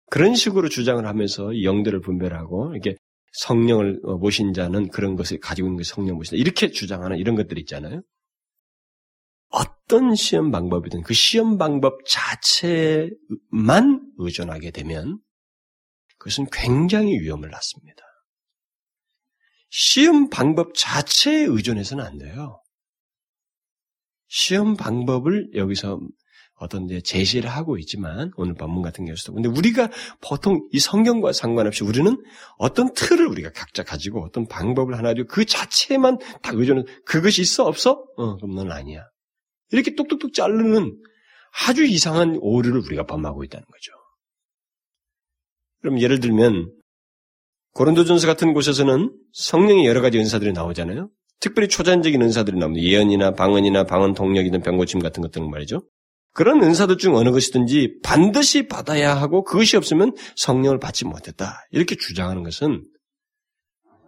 Speaker 1: 그런 식으로 주장을 하면서 영들을 분별하고 이렇게 성령을 모신 자는 그런 것을 가지고 있는 게 성령 모신다. 이렇게 주장하는 이런 것들이 있잖아요. 어떤 시험 방법이든 그 시험 방법 자체만 의존하게 되면 그것은 굉장히 위험을 낳습니다. 시험 방법 자체에 의존해서는 안 돼요. 시험 방법을 여기서 어떤 이제 제시를 하고 있지만 오늘 본문 같은 경우서도 근데 우리가 보통 이 성경과 상관없이 우리는 어떤 틀을 우리가 각자 가지고 어떤 방법을 하나 가지고 그 자체만 다 의존해 그것이 있어 없어? 어 그럼 넌 아니야. 이렇게 똑똑똑 자르는 아주 이상한 오류를 우리가 범하고 있다는 거죠. 그럼 예를 들면 고린도전서 같은 곳에서는 성령의 여러 가지 은사들이 나오잖아요. 특별히 초자연적인 은사들이 나옵니다. 예언이나 방언이나 방언 동력이든 병고침 같은 것들은 말이죠. 그런 은사들 중 어느 것이든지 반드시 받아야 하고 그것이 없으면 성령을 받지 못했다. 이렇게 주장하는 것은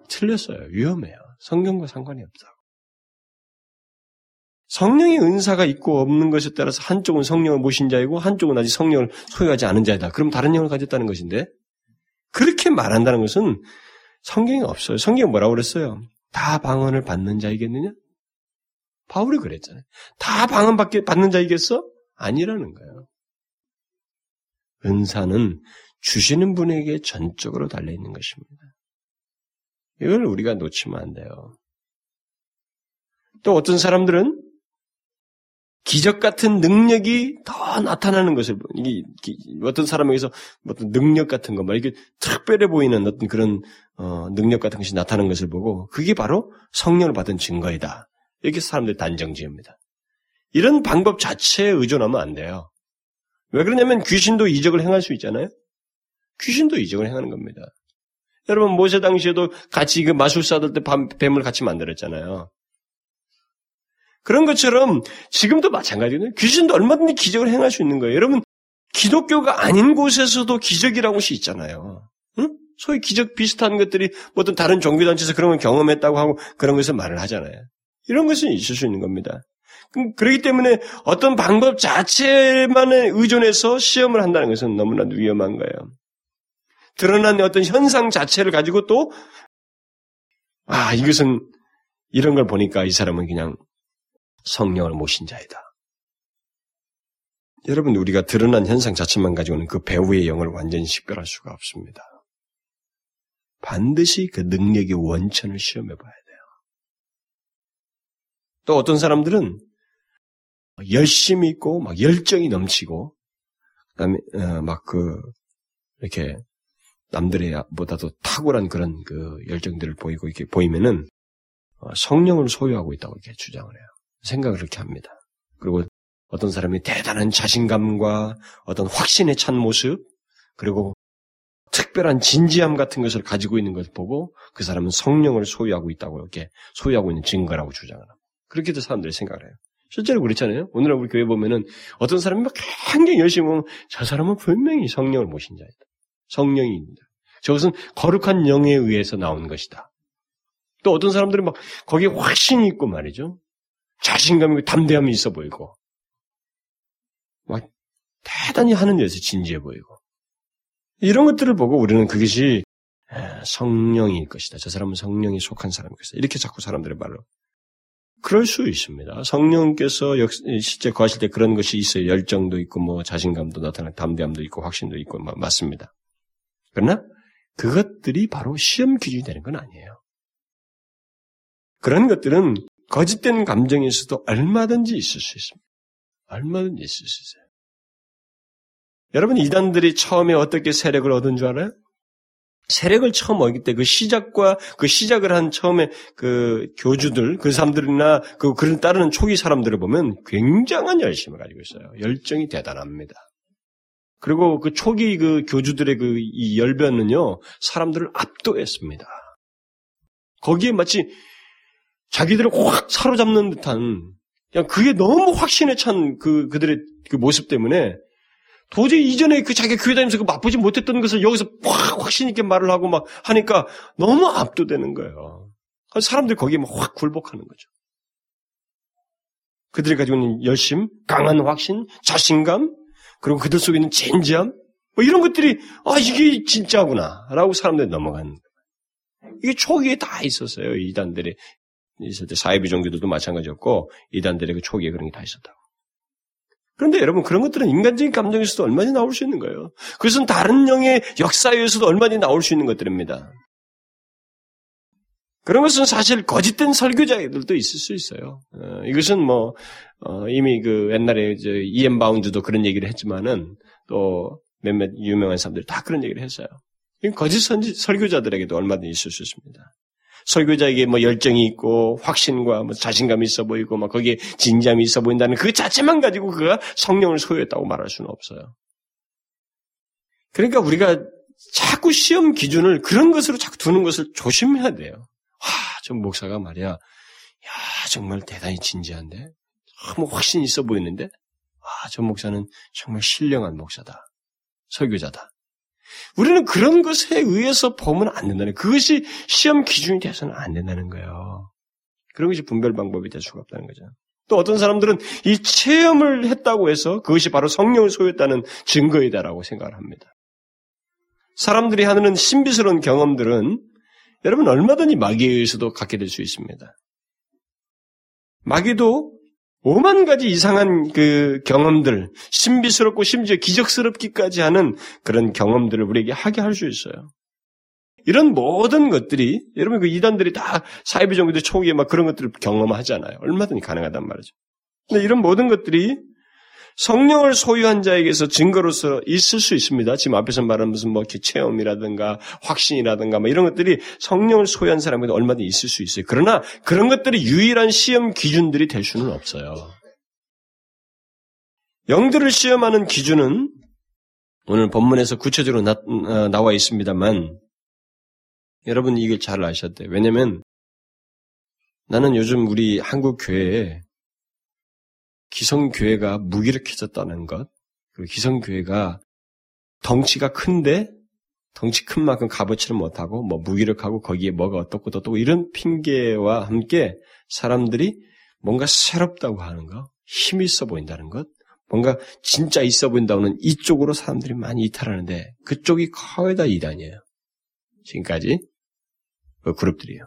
Speaker 1: 틀렸어요. 위험해요. 성경과 상관이 없다고. 성령의 은사가 있고 없는 것에 따라서 한쪽은 성령을 모신 자이고 한쪽은 아직 성령을 소유하지 않은 자이다. 그럼 다른 영을 가졌다는 것인데 그렇게 말한다는 것은 성경이 없어요. 성경이 뭐라고 그랬어요? 다 방언을 받는 자이겠느냐? 바울이 그랬잖아요. 다 방언 받는 자이겠어? 아니라는 거예요. 은사는 주시는 분에게 전적으로 달려 있는 것입니다. 이걸 우리가 놓치면 안 돼요. 또 어떤 사람들은 기적 같은 능력이 더 나타나는 것을 이게 어떤 사람에게서 어떤 능력 같은 거, 막 이게 특별해 보이는 어떤 그런 어, 능력 같은 것이 나타나는 것을 보고 그게 바로 성령을 받은 증거이다. 이렇게 사람들이 단정지입니다. 이런 방법 자체에 의존하면 안 돼요. 왜 그러냐면 귀신도 이적을 행할 수 있잖아요. 귀신도 이적을 행하는 겁니다. 여러분 모세 당시에도 같이 그 마술사들 때 뱀을 같이 만들었잖아요. 그런 것처럼 지금도 마찬가지거든요. 귀신도 얼마든지 기적을 행할 수 있는 거예요. 여러분 기독교가 아닌 곳에서도 기적이라는 것이 있잖아요. 응? 소위 기적 비슷한 것들이 뭐 어떤 다른 종교단체에서 그런 걸 경험했다고 하고 그런 것을 말을 하잖아요. 이런 것은 있을 수 있는 겁니다. 그렇기 때문에 어떤 방법 자체만에 의존해서 시험을 한다는 것은 너무나 위험한 거예요. 드러난 어떤 현상 자체를 가지고 또, 아, 이것은 이런 걸 보니까 이 사람은 그냥 성령을 모신 자이다. 여러분, 우리가 드러난 현상 자체만 가지고는 그 배우의 영을 완전히 식별할 수가 없습니다. 반드시 그 능력의 원천을 시험해 봐야 돼요. 또 어떤 사람들은 열심히 있고, 막 열정이 넘치고, 그 다음에, 어, 막 그, 이렇게, 남들보다도 탁월한 그런 그 열정들을 보이고, 이렇게 보이면은, 어, 성령을 소유하고 있다고 이렇게 주장을 해요. 생각을 그렇게 합니다. 그리고 어떤 사람이 대단한 자신감과 어떤 확신에 찬 모습, 그리고 특별한 진지함 같은 것을 가지고 있는 것을 보고 그 사람은 성령을 소유하고 있다고 이렇게 소유하고 있는 증거라고 주장을 합니다. 그렇게도 사람들이 생각을 해요. 실제로 그렇잖아요. 오늘 우리 교회 보면은 어떤 사람이 막 굉장히 열심히 보면 저 사람은 분명히 성령을 모신 자이다. 성령입니다. 저것은 거룩한 영에 의해서 나온 것이다. 또 어떤 사람들은 막 거기에 확신이 있고 말이죠. 자신감이 담대함이 있어 보이고 막 대단히 하는 일에서 진지해 보이고 이런 것들을 보고 우리는 그것이 성령일 것이다. 저 사람은 성령이 속한 사람일 것이다. 이렇게 자꾸 사람들의 말로. 그럴 수 있습니다. 성령께서 실제 거하실 때 그런 것이 있어요. 열정도 있고, 뭐, 자신감도 나타나, 담대함도 있고, 확신도 있고, 맞습니다. 그러나, 그것들이 바로 시험 기준이 되는 건 아니에요. 그런 것들은 거짓된 감정에서도 얼마든지 있을 수 있습니다. 얼마든지 있을 수 있어요. 여러분, 이단들이 처음에 어떻게 세력을 얻은 줄 알아요? 세력을 처음 얻을 때그 시작과 그 시작을 한 처음에 그 교주들, 그 사람들이나 그 그를 따르는 초기 사람들을 보면 굉장한 열심을 가지고 있어요. 열정이 대단합니다. 그리고 그 초기 그 교주들의 그 이 열변은요, 사람들을 압도했습니다. 거기에 마치 자기들을 확 사로잡는 듯한, 그냥 그게 너무 확신에 찬 그, 그들의 그 모습 때문에 도저히 이전에 그 자기 교회 다니면서 그 맛보지 못했던 것을 여기서 확 확신 있게 말을 하고 막 하니까 너무 압도되는 거예요. 사람들이 거기에 막확 굴복하는 거죠. 그들이 가지고 있는 열심, 강한 확신, 자신감, 그리고 그들 속에 있는 진지함, 뭐 이런 것들이 아 이게 진짜구나 라고 사람들이 넘어가는 거예요. 이게 초기에 다 있었어요. 이단들이 있을 때 사이비 종교들도 마찬가지였고 이단들의 그 초기에 그런 게 다 있었다고. 그런데 여러분 그런 것들은 인간적인 감정에서도 얼마든지 나올 수 있는 거예요. 그것은 다른 영의 역사에서도 얼마든지 나올 수 있는 것들입니다. 그런 것은 사실 거짓된 설교자들도 있을 수 있어요. 어, 이것은 뭐 어, 이미 그 옛날에 이엠 바운드도 그런 얘기를 했지만은 또 몇몇 유명한 사람들이 다 그런 얘기를 했어요. 거짓 선지, 설교자들에게도 얼마든지 있을 수 있습니다. 설교자에게 뭐 열정이 있고 확신과 뭐 자신감이 있어 보이고 막 거기에 진지함이 있어 보인다는 그 자체만 가지고 그가 성령을 소유했다고 말할 수는 없어요. 그러니까 우리가 자꾸 시험 기준을 그런 것으로 자꾸 두는 것을 조심해야 돼요. 와, 저 목사가 말이야. 야, 정말 대단히 진지한데? 너무 확신 있어 보이는데? 와, 저 목사는 정말 신령한 목사다. 설교자다. 우리는 그런 것에 의해서 보면 안 된다는 그것이 시험 기준이 돼서는 안 된다는 거예요. 그런 것이 분별 방법이 될 수가 없다는 거죠. 또 어떤 사람들은 이 체험을 했다고 해서 그것이 바로 성령을 소유했다는 증거이다라고 생각을 합니다. 사람들이 하는 신비스러운 경험들은 여러분 얼마든지 마귀에 의해서도 갖게 될 수 있습니다. 마귀도 오만 가지 이상한 그 경험들, 신비스럽고 심지어 기적스럽기까지 하는 그런 경험들을 우리에게 하게 할 수 있어요. 이런 모든 것들이, 여러분 그 이단들이 다 사이비 종교들 초기에 막 그런 것들을 경험하잖아요. 얼마든지 가능하단 말이죠. 근데 이런 모든 것들이 성령을 소유한 자에게서 증거로서 있을 수 있습니다. 지금 앞에서 말한 무슨 뭐 체험이라든가 확신이라든가 뭐 이런 것들이 성령을 소유한 사람에게 얼마든지 있을 수 있어요. 그러나 그런 것들이 유일한 시험 기준들이 될 수는 없어요. 영들을 시험하는 기준은 오늘 본문에서 구체적으로 나, 어, 나와 있습니다만 여러분 이걸 잘 돼요. 왜냐면 나는 요즘 우리 한국 교회에 기성교회가 무기력해졌다는 것, 그리고 기성교회가 덩치가 큰데 덩치 큰 만큼 값어치를 못하고 뭐 무기력하고 거기에 뭐가 어떻고 어떻고 이런 핑계와 함께 사람들이 뭔가 새롭다고 하는 것, 힘이 있어 보인다는 것, 뭔가 진짜 있어 보인다고는 이쪽으로 사람들이 많이 이탈하는데 그쪽이 거의 다 이단이에요. 지금까지 그 그룹들이에요.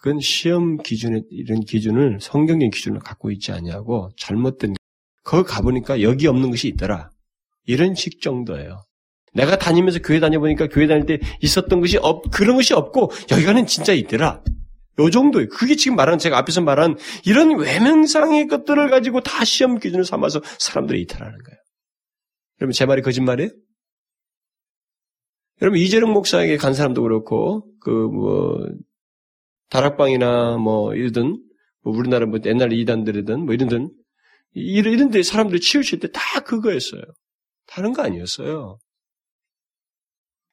Speaker 1: 그건 시험 기준에 이런 기준을 성경적 기준을 갖고 있지 아니하고 잘못된 거기 가보니까 여기 없는 것이 있더라. 이런 식 정도예요. 내가 다니면서 교회 다녀보니까 교회 다닐 때 있었던 것이 없, 그런 것이 없고 여기가는 진짜 있더라. 요 정도예요. 그게 지금 말한 제가 앞에서 말한 이런 외명상의 것들을 가지고 다 시험 기준을 삼아서 사람들이 이탈하는 거예요. 여러분 제 말이 거짓말이에요? 여러분 이재룡 목사에게 간 사람도 그렇고 그 뭐 다락방이나 뭐 이러든 뭐 우리나라 뭐 옛날 이단들이든 뭐 이러든 이런 데 사람들이 치우칠 때 다 그거였어요. 다른 거 아니었어요.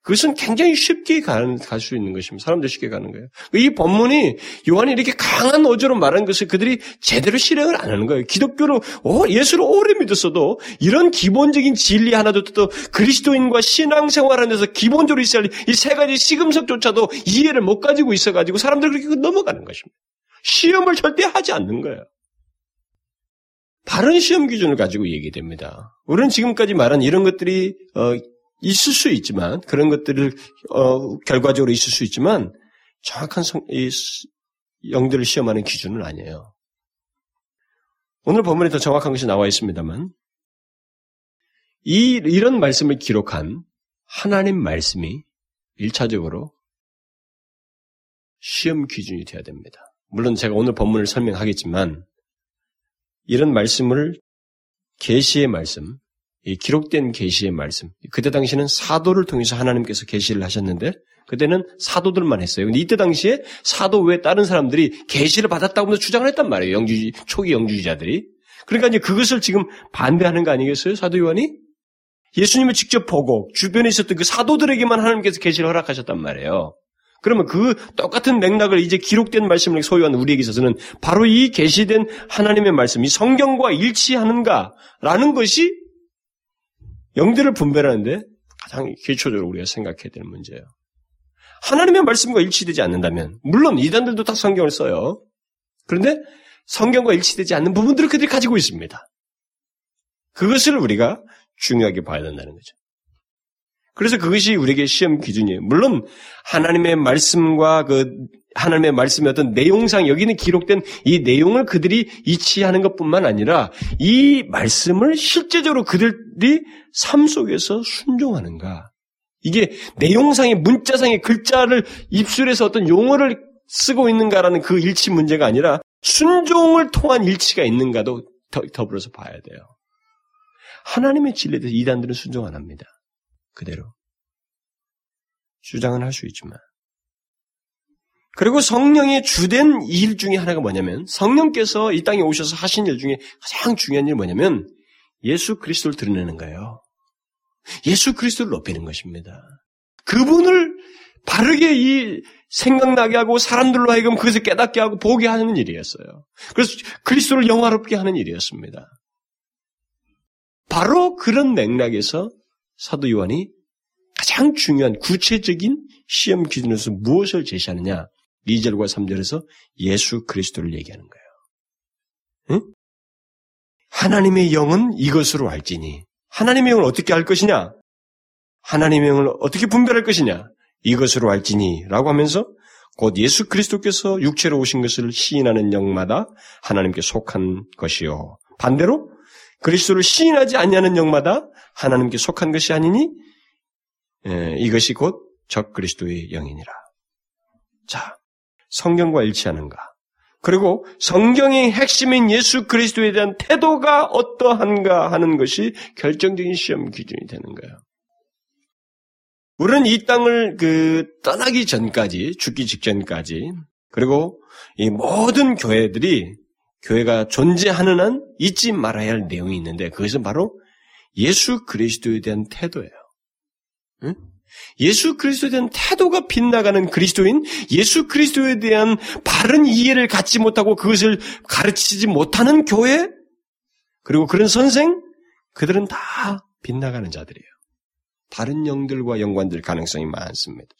Speaker 1: 그것은 굉장히 쉽게 갈 수 있는 것입니다. 사람들 쉽게 가는 거예요. 이 본문이 요한이 이렇게 강한 어조로 말한 것을 그들이 제대로 실행을 안 하는 거예요. 기독교로 예수를 오래 믿었어도 이런 기본적인 진리 하나도 또 그리스도인과 신앙생활하면서 기본적으로 있어야 할 이 세 가지 시금석조차도 이해를 못 가지고 있어가지고 사람들 그렇게 넘어가는 것입니다. 시험을 절대 하지 않는 거예요. 다른 시험 기준을 가지고 얘기됩니다. 우리는 지금까지 말한 이런 것들이 어, 있을 수 있지만 그런 것들을 어, 결과적으로 있을 수 있지만 정확한 성, 이, 영들을 시험하는 기준은 아니에요. 오늘 본문에 더 정확한 것이 나와 있습니다만 이 이런 말씀을 기록한 하나님 말씀이 일차적으로 시험 기준이 되어야 됩니다. 물론 제가 오늘 본문을 설명하겠지만 이런 말씀을 계시의 말씀, 이 기록된 계시의 말씀. 그때 당시는 사도를 통해서 하나님께서 계시를 하셨는데 그때는 사도들만 했어요. 근데 이때 당시에 사도 외에 다른 사람들이 계시를 받았다고 주장을 했단 말이에요. 영주지 초기 영주주자들이. 그러니까 이제 그것을 지금 반대하는 거 아니겠어요? 사도 요한이? 예수님을 직접 보고 주변에 있었던 그 사도들에게만 하나님께서 계시를 허락하셨단 말이에요. 그러면 그 똑같은 맥락을 이제 기록된 말씀을 소유한 우리에게 있어서는 바로 이 계시된 하나님의 말씀 이 성경과 일치하는가라는 것이 영들을 분별하는데 가장 기초적으로 우리가 생각해야 되는 문제예요. 하나님의 말씀과 일치되지 않는다면, 물론 이단들도 다 성경을 써요. 그런데 성경과 일치되지 않는 부분들을 그들이 가지고 있습니다. 그것을 우리가 중요하게 봐야 된다는 거죠. 그래서 그것이 우리에게 시험 기준이에요. 물론 하나님의 말씀과 그 하나님의 말씀의 어떤 내용상 여기는 기록된 이 내용을 그들이 이치하는 것뿐만 아니라 이 말씀을 실제적으로 그들이 삶 속에서 순종하는가. 이게 내용상의 문자상의 글자를 입술에서 어떤 용어를 쓰고 있는가라는 그 일치 문제가 아니라 순종을 통한 일치가 있는가도 더불어서 봐야 돼요. 하나님의 진리에 대해서 이단들은 순종 안 합니다. 그대로. 주장은 할 수 있지만. 그리고 성령의 주된 일 중에 하나가 뭐냐면 성령께서 이 땅에 오셔서 하신 일 중에 가장 중요한 일이 뭐냐면 예수 그리스도를 드러내는 거예요. 예수 그리스도를 높이는 것입니다. 그분을 바르게 이 생각나게 하고 사람들로 하여금 그것을 깨닫게 하고 보게 하는 일이었어요. 그래서 그리스도를 영화롭게 하는 일이었습니다. 바로 그런 맥락에서 사도 요한이 가장 중요한 구체적인 시험 기준으로서 무엇을 제시하느냐? 2절과 3절에서 예수 그리스도를 얘기하는 거예요. 응? 하나님의 영은 이것으로 알지니 하나님의 영을 어떻게 알 것이냐? 하나님의 영을 어떻게 분별할 것이냐? 이것으로 알지니 라고 하면서 곧 예수 그리스도께서 육체로 오신 것을 시인하는 영마다 하나님께 속한 것이요. 반대로 그리스도를 시인하지 않냐는 영마다 하나님께 속한 것이 아니니 에, 이것이 곧 적 그리스도의 영이니라. 자, 성경과 일치하는가? 그리고 성경의 핵심인 예수 그리스도에 대한 태도가 어떠한가 하는 것이 결정적인 시험 기준이 되는 거예요. 우리는 이 땅을 그 떠나기 전까지 죽기 직전까지 그리고 이 모든 교회들이 교회가 존재하는 한 잊지 말아야 할 내용이 있는데 그것은 바로 예수 그리스도에 대한 태도예요. 응? 예수 그리스도에 대한 태도가 빗나가는 그리스도인, 예수 그리스도에 대한 바른 이해를 갖지 못하고 그것을 가르치지 못하는 교회, 그리고 그런 선생, 그들은 다 빗나가는 자들이에요. 다른 영들과 연관될 가능성이 많습니다.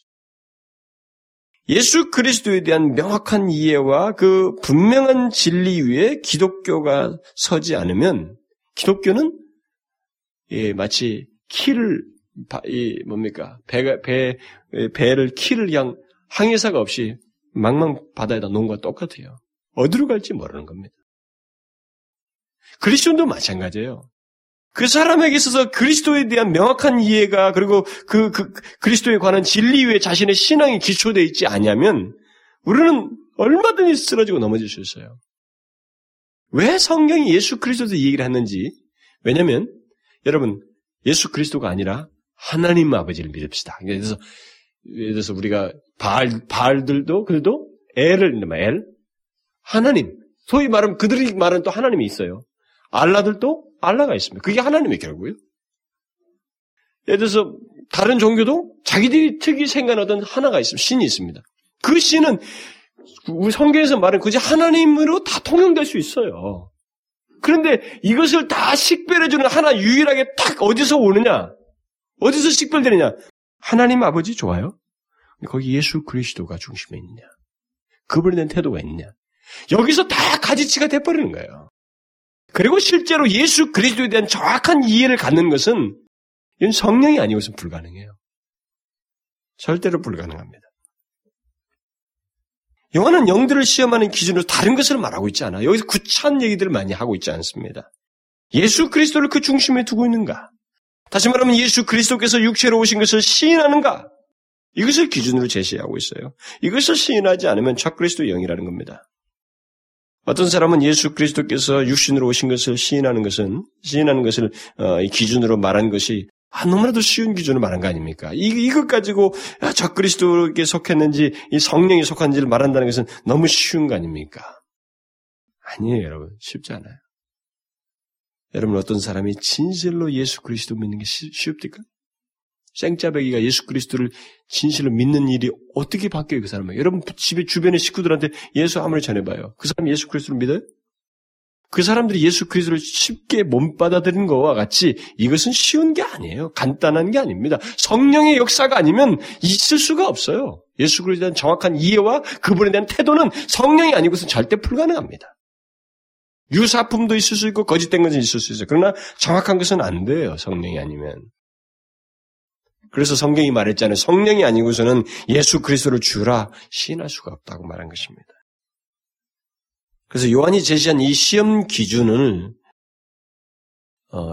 Speaker 1: 예수 그리스도에 대한 명확한 이해와 그 분명한 진리 위에 기독교가 서지 않으면 기독교는 예, 마치 키를 이 뭡니까 배가 배 배를 키를 향 항해사가 없이 망망 바다에다 놓은 것과 똑같아요. 어디로 갈지 모르는 겁니다. 그리스도도 마찬가지예요. 그 사람에게 있어서 그리스도에 대한 명확한 이해가 그리고 그, 그 그리스도에 관한 진리 위에 자신의 신앙이 기초되어 있지 않냐면 우리는 얼마든지 쓰러지고 넘어질 수 있어요. 왜 성경이 예수 그리스도도 얘기를 했는지 왜냐하면 여러분 예수 그리스도가 아니라 하나님 아버지를 믿읍시다. 그래서 예를 들어서 우리가 바알 바알들도 그래도 엘을 엘 하나님 소위 말하면 그들이 말하는 또 하나님이 있어요. 알라들도 알라가 있습니다. 그게 하나님의 결국이요. 예를 들어서 다른 종교도 자기들이 특이 생각하던 하나가 있습니다. 신이 있습니다. 그 신은 우리 성경에서 말하는 그지 하나님으로 다 통용될 수 있어요. 그런데 이것을 다 식별해주는 하나 유일하게 딱 어디서 오느냐? 어디서 식별되느냐? 하나님 아버지 좋아요? 거기 예수 그리스도가 중심에 있냐? 그분에 대한 태도가 있냐? 여기서 다 가지치가 돼버리는 거예요. 그리고 실제로 예수 그리스도에 대한 정확한 이해를 갖는 것은 이건 성령이 아니고선 불가능해요. 절대로 불가능합니다. 영화는 영들을 시험하는 기준으로 다른 것을 말하고 있지 않아. 여기서 구차한 얘기들을 많이 하고 있지 않습니다. 예수 그리스도를 그 중심에 두고 있는가? 다시 말하면 예수 그리스도께서 육체로 오신 것을 시인하는가? 이것을 기준으로 제시하고 있어요. 이것을 시인하지 않으면 적그리스도 영이라는 겁니다. 어떤 사람은 예수 그리스도께서 육신으로 오신 것을 시인하는 것은 시인하는 것을 어, 기준으로 말한 것이 아, 너무나도 쉬운 기준을 말한 거 아닙니까? 이, 이것 가지고 아, 적그리스도에게 속했는지 이 성령이 속한지를 말한다는 것은 너무 쉬운 거 아닙니까? 아니에요, 여러분. 쉽지 않아요. 여러분 어떤 사람이 진실로 예수 그리스도 믿는 게 쉽습니까? 생짜배기가 예수 그리스도를 진실로 믿는 일이 어떻게 바뀌어요, 그 사람은? 여러분 집에 주변의 식구들한테 예수 아무리 전해봐요. 그 사람이 예수 그리스도를 믿어요? 그 사람들이 예수 그리스도를 쉽게 못 받아들이는 것과 같이 이것은 쉬운 게 아니에요. 간단한 게 아닙니다. 성령의 역사가 아니면 있을 수가 없어요. 예수 그리스도에 대한 정확한 이해와 그분에 대한 태도는 성령이 아니고서는 절대 불가능합니다. 유사품도 있을 수 있고 거짓된 것은 있을 수 있어요. 그러나 정확한 것은 안 돼요. 성령이 아니면. 그래서 성경이 말했잖아요. 성령이 아니고서는 예수 그리스도를 주라 시인할 수가 없다고 말한 것입니다. 그래서 요한이 제시한 이 시험 기준을 어,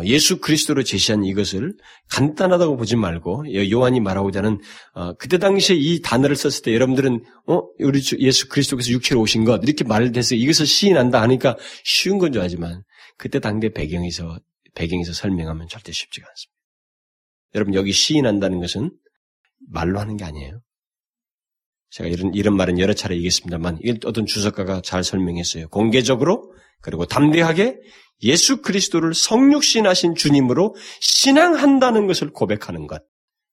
Speaker 1: 예수 그리스도로 제시한 이것을 간단하다고 보지 말고 요한이 말하고자 하는 어, 그때 당시에 이 단어를 썼을 때 여러분들은 어 우리 예수 그리스도께서 육체로 오신 것 이렇게 말돼서 이것을 시인한다 하니까 쉬운 건 줄 알지만 그때 당대 배경에서 배경에서 설명하면 절대 쉽지가 않습니다. 여러분 여기 시인한다는 것은 말로 하는 게 아니에요. 제가 이런, 이런 말은 여러 차례 얘기했습니다만, 어떤 주석가가 잘 설명했어요. 공개적으로, 그리고 담대하게 예수 그리스도를 성육신하신 주님으로 신앙한다는 것을 고백하는 것.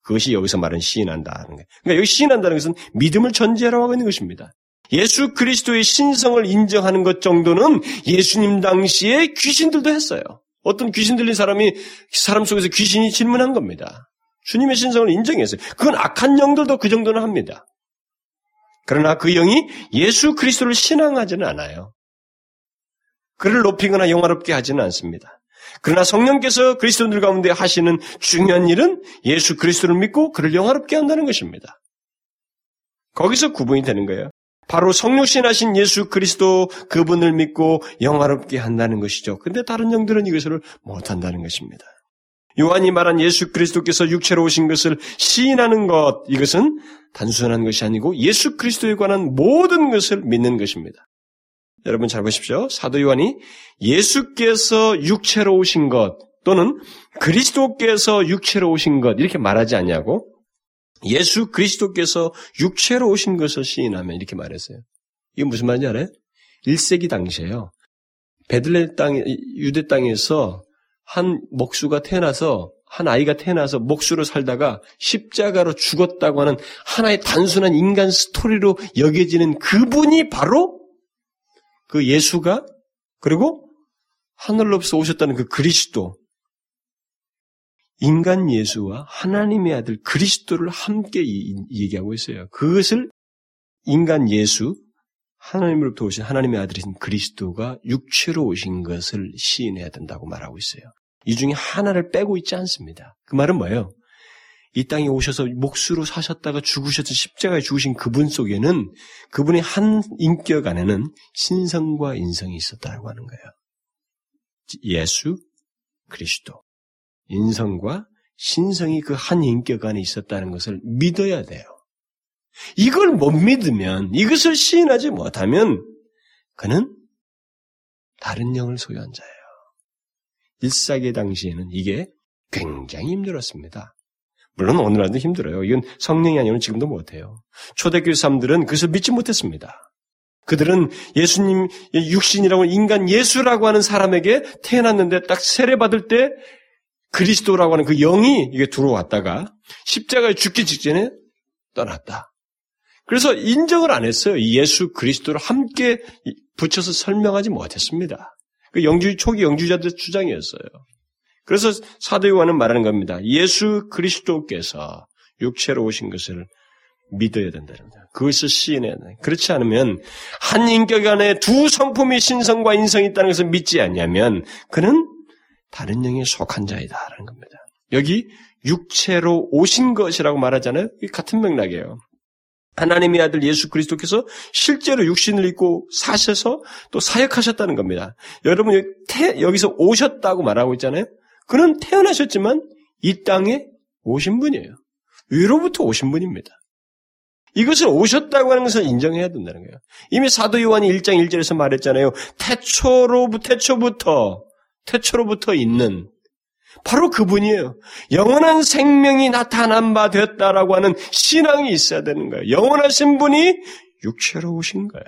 Speaker 1: 그것이 여기서 말하는 시인한다는 거예요. 그러니까 여기 시인한다는 것은 믿음을 전제라고 하고 있는 것입니다. 예수 그리스도의 신성을 인정하는 것 정도는 예수님 당시에 귀신들도 했어요. 어떤 귀신 들린 사람이 사람 속에서 귀신이 질문한 겁니다. 주님의 신성을 인정했어요. 그건 악한 영들도 그 정도는 합니다. 그러나 그 영이 예수 그리스도를 신앙하지는 않아요. 그를 높이거나 영화롭게 하지는 않습니다. 그러나 성령께서 그리스도인들 가운데 하시는 중요한 일은 예수 그리스도를 믿고 그를 영화롭게 한다는 것입니다. 거기서 구분이 되는 거예요. 바로 성육신 하신 예수 그리스도 그분을 믿고 영화롭게 한다는 것이죠. 근데 다른 영들은 이것을 못한다는 것입니다. 요한이 말한 예수 그리스도께서 육체로 오신 것을 시인하는 것, 이것은 단순한 것이 아니고 예수 그리스도에 관한 모든 것을 믿는 것입니다. 여러분 잘 보십시오. 사도 요한이 예수께서 육체로 오신 것 또는 그리스도께서 육체로 오신 것 이렇게 말하지 않냐고 예수 그리스도께서 육체로 오신 것을 시인하면 이렇게 말했어요. 이게 무슨 말인지 알아요? 1세기 당시에요. 베들레 땅, 유대 땅에서 한 목수가 태어나서 한 아이가 태어나서 목수로 살다가 십자가로 죽었다고 하는 하나의 단순한 인간 스토리로 여겨지는 그분이 바로 그 예수가 그리고 하늘로부터 오셨다는 그 그리스도 인간 예수와 하나님의 아들 그리스도를 함께 얘기하고 있어요. 그것을 인간 예수, 하나님으로부터 오신 하나님의 아들이신 그리스도가 육체로 오신 것을 시인해야 된다고 말하고 있어요. 이 중에 하나를 빼고 있지 않습니다. 그 말은 뭐예요? 이 땅에 오셔서 목수로 사셨다가 죽으셔서 십자가에 죽으신 그분 속에는 그분의 한 인격 안에는 신성과 인성이 있었다고 하는 거예요. 예수 그리스도 인성과 신성이 그 한 인격 안에 있었다는 것을 믿어야 돼요. 이걸 못 믿으면 이것을 시인하지 못하면 그는 다른 영을 소유한 자예요. 일사기 당시에는 이게 굉장히 힘들었습니다. 물론 오늘날도 힘들어요. 이건 성령이 아니면 지금도 못해요. 초대교회 사람들은 그것을 믿지 못했습니다. 그들은 예수님 육신이라고 인간 예수라고 하는 사람에게 태어났는데 딱 세례받을 때 그리스도라고 하는 그 영이 이게 들어왔다가 십자가에 죽기 직전에 떠났다. 그래서 인정을 안 했어요. 예수 그리스도를 함께 붙여서 설명하지 못했습니다. 그 영주 초기 영주자들 주장이었어요. 그래서 사도 요한은 말하는 겁니다. 예수 그리스도께서 육체로 오신 것을 믿어야 된다는 거죠. 그것을 시인해야 된다. 그렇지 않으면 한 인격 안에 두 성품이 신성과 인성이 있다는 것을 믿지 않냐면 그는 다른 영에 속한 자이다라는 겁니다. 여기 육체로 오신 것이라고 말하잖아요. 같은 맥락이에요. 하나님의 아들 예수 그리스도께서 실제로 육신을 입고 사셔서 또 사역하셨다는 겁니다. 여러분 여기서 오셨다고 말하고 있잖아요. 그는 태어나셨지만 이 땅에 오신 분이에요. 위로부터 오신 분입니다. 이것을 오셨다고 하는 것을 인정해야 된다는 거예요. 이미 사도 요한이 1장 1절에서 말했잖아요. 태초로부터, 태초부터, 태초로부터 있는 바로 그분이에요. 영원한 생명이 나타난 바 되었다라고 하는 신앙이 있어야 되는 거예요. 영원하신 분이 육체로 오신 거예요.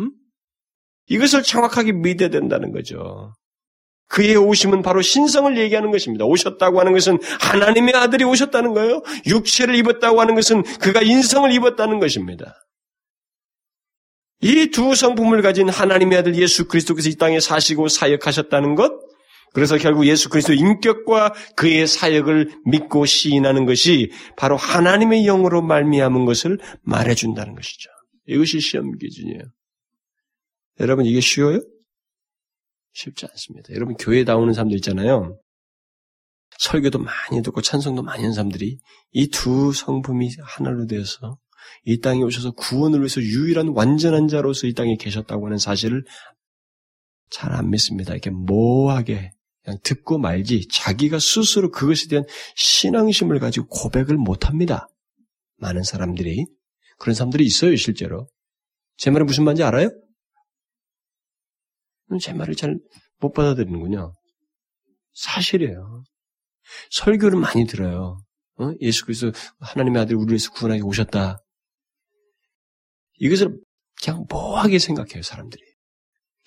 Speaker 1: 음? 이것을 정확하게 믿어야 된다는 거죠. 그의 오심은 바로 신성을 얘기하는 것입니다. 오셨다고 하는 것은 하나님의 아들이 오셨다는 거예요. 육체를 입었다고 하는 것은 그가 인성을 입었다는 것입니다. 이 두 성품을 가진 하나님의 아들 예수 그리스도께서 이 땅에 사시고 사역하셨다는 것, 그래서 결국 예수 그리스도 인격과 그의 사역을 믿고 시인하는 것이 바로 하나님의 영으로 말미암은 것을 말해준다는 것이죠. 이것이 시험 기준이에요. 여러분 이게 쉬워요? 쉽지 않습니다. 여러분 교회 나오는 사람들 있잖아요. 설교도 많이 듣고 찬송도 많이 하는 사람들이 이 두 성품이 하나로 되어서 이 땅에 오셔서 구원을 위해서 유일한 완전한 자로서 이 땅에 계셨다고 하는 사실을 잘 안 믿습니다. 이렇게 모호하게 그냥 듣고 말지 자기가 스스로 그것에 대한 신앙심을 가지고 고백을 못 합니다. 많은 사람들이 그런 사람들이 있어요 실제로. 제 말은 무슨 말인지 알아요? 제 말을 잘 못 받아들이는군요. 사실이에요. 설교를 많이 들어요. 어? 예수 그리스도 하나님의 아들 우리를 위해서 구원하게 오셨다. 이것을 그냥 뭐하게 생각해요 사람들이.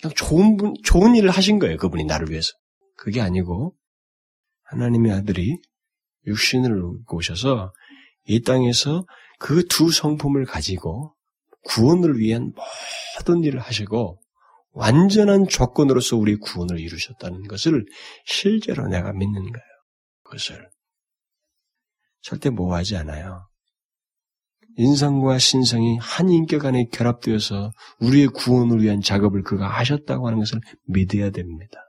Speaker 1: 그냥 좋은 분, 좋은 일을 하신 거예요 그분이 나를 위해서. 그게 아니고 하나님의 아들이 육신을 오셔서 이 땅에서 그 두 성품을 가지고 구원을 위한 모든 일을 하시고 완전한 조건으로서 우리 구원을 이루셨다는 것을 실제로 내가 믿는 거예요. 그것을. 절대 모호하지 않아요. 인성과 신성이 한 인격 안에 결합되어서 우리의 구원을 위한 작업을 그가 하셨다고 하는 것을 믿어야 됩니다.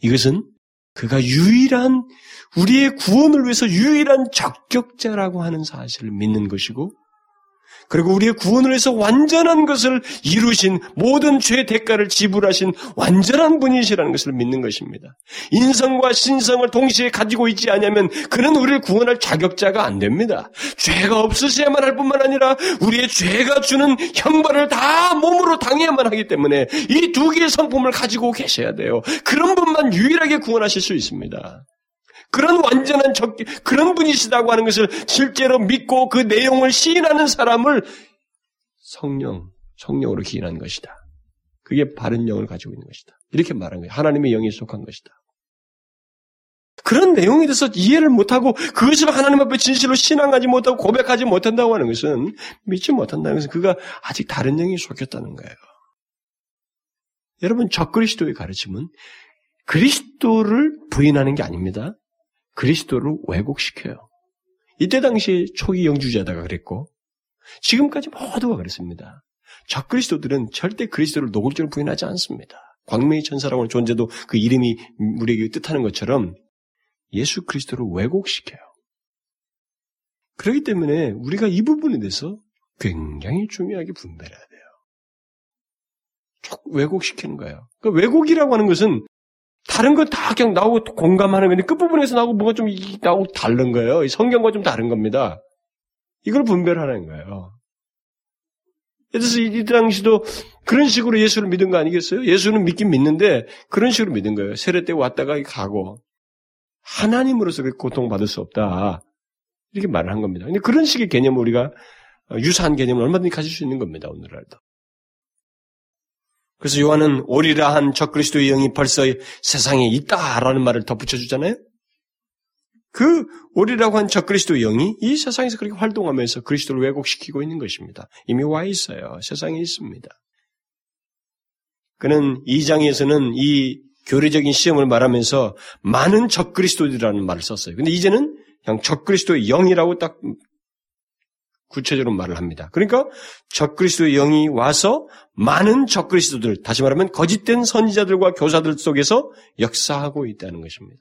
Speaker 1: 이것은 그가 유일한 우리의 구원을 위해서 유일한 적격자라고 하는 사실을 믿는 것이고 그리고 우리의 구원을 위해서 완전한 것을 이루신 모든 죄 대가를 지불하신 완전한 분이시라는 것을 믿는 것입니다. 인성과 신성을 동시에 가지고 있지 않으면 그는 우리를 구원할 자격자가 안 됩니다. 죄가 없으셔야만 할 뿐만 아니라 우리의 죄가 주는 형벌을 다 몸으로 당해야만 하기 때문에 이 두 개의 성품을 가지고 계셔야 돼요. 그런 분만 유일하게 구원하실 수 있습니다. 그런 완전한 적, 그런 분이시다고 하는 것을 실제로 믿고 그 내용을 시인하는 사람을 성령, 성령으로 기인한 것이다. 그게 바른 영을 가지고 있는 것이다. 이렇게 말한 거예요. 하나님의 영에 속한 것이다. 그런 내용에 대해서 이해를 못하고 그것을 하나님 앞에 진실로 신앙하지 못하고 고백하지 못한다고 하는 것은 믿지 못한다는 것은 그가 아직 다른 영이 속였다는 거예요. 여러분 적그리스도의 가르침은 그리스도를 부인하는 게 아닙니다. 그리스도를 왜곡시켜요. 이때 당시 초기 영주자다가 그랬고 지금까지 모두가 그랬습니다. 적그리스도들은 절대 그리스도를 노골적으로 부인하지 않습니다. 광명의 천사라고 하는 존재도 그 이름이 우리에게 뜻하는 것처럼 예수 그리스도를 왜곡시켜요. 그렇기 때문에 우리가 이 부분에 대해서 굉장히 중요하게 분별해야 돼요. 왜곡시키는 거예요. 그러니까 왜곡이라고 하는 것은 다른 건 다 그냥 나오고 공감하는 건데 끝부분에서 나오고 뭐가 좀 나오고 다른 거예요. 성경과 좀 다른 겁니다. 이걸 분별하는 거예요. 그래서 이 당시도 그런 식으로 예수를 믿은 거 아니겠어요? 예수는 믿긴 믿는데 그런 식으로 믿은 거예요. 세례 때 왔다가 가고 하나님으로서 고통받을 수 없다. 이렇게 말을 한 겁니다. 근데 그런 식의 개념을 우리가 유사한 개념을 얼마든지 가질 수 있는 겁니다. 오늘날도. 그래서 요한은 오리라 한 적그리스도의 영이 벌써 세상에 있다라는 말을 덧붙여 주잖아요. 그 오리라고 한 적그리스도의 영이 이 세상에서 그렇게 활동하면서 그리스도를 왜곡시키고 있는 것입니다. 이미 와 있어요. 세상에 있습니다. 그는 이 장에서는 이 교리적인 시험을 말하면서 많은 적그리스도들이라는 말을 썼어요. 근데 이제는 그냥 적그리스도의 영이라고 딱 구체적으로 말을 합니다. 그러니까 적그리스도의 영이 와서 많은 적그리스도들, 다시 말하면 거짓된 선지자들과 교사들 속에서 역사하고 있다는 것입니다.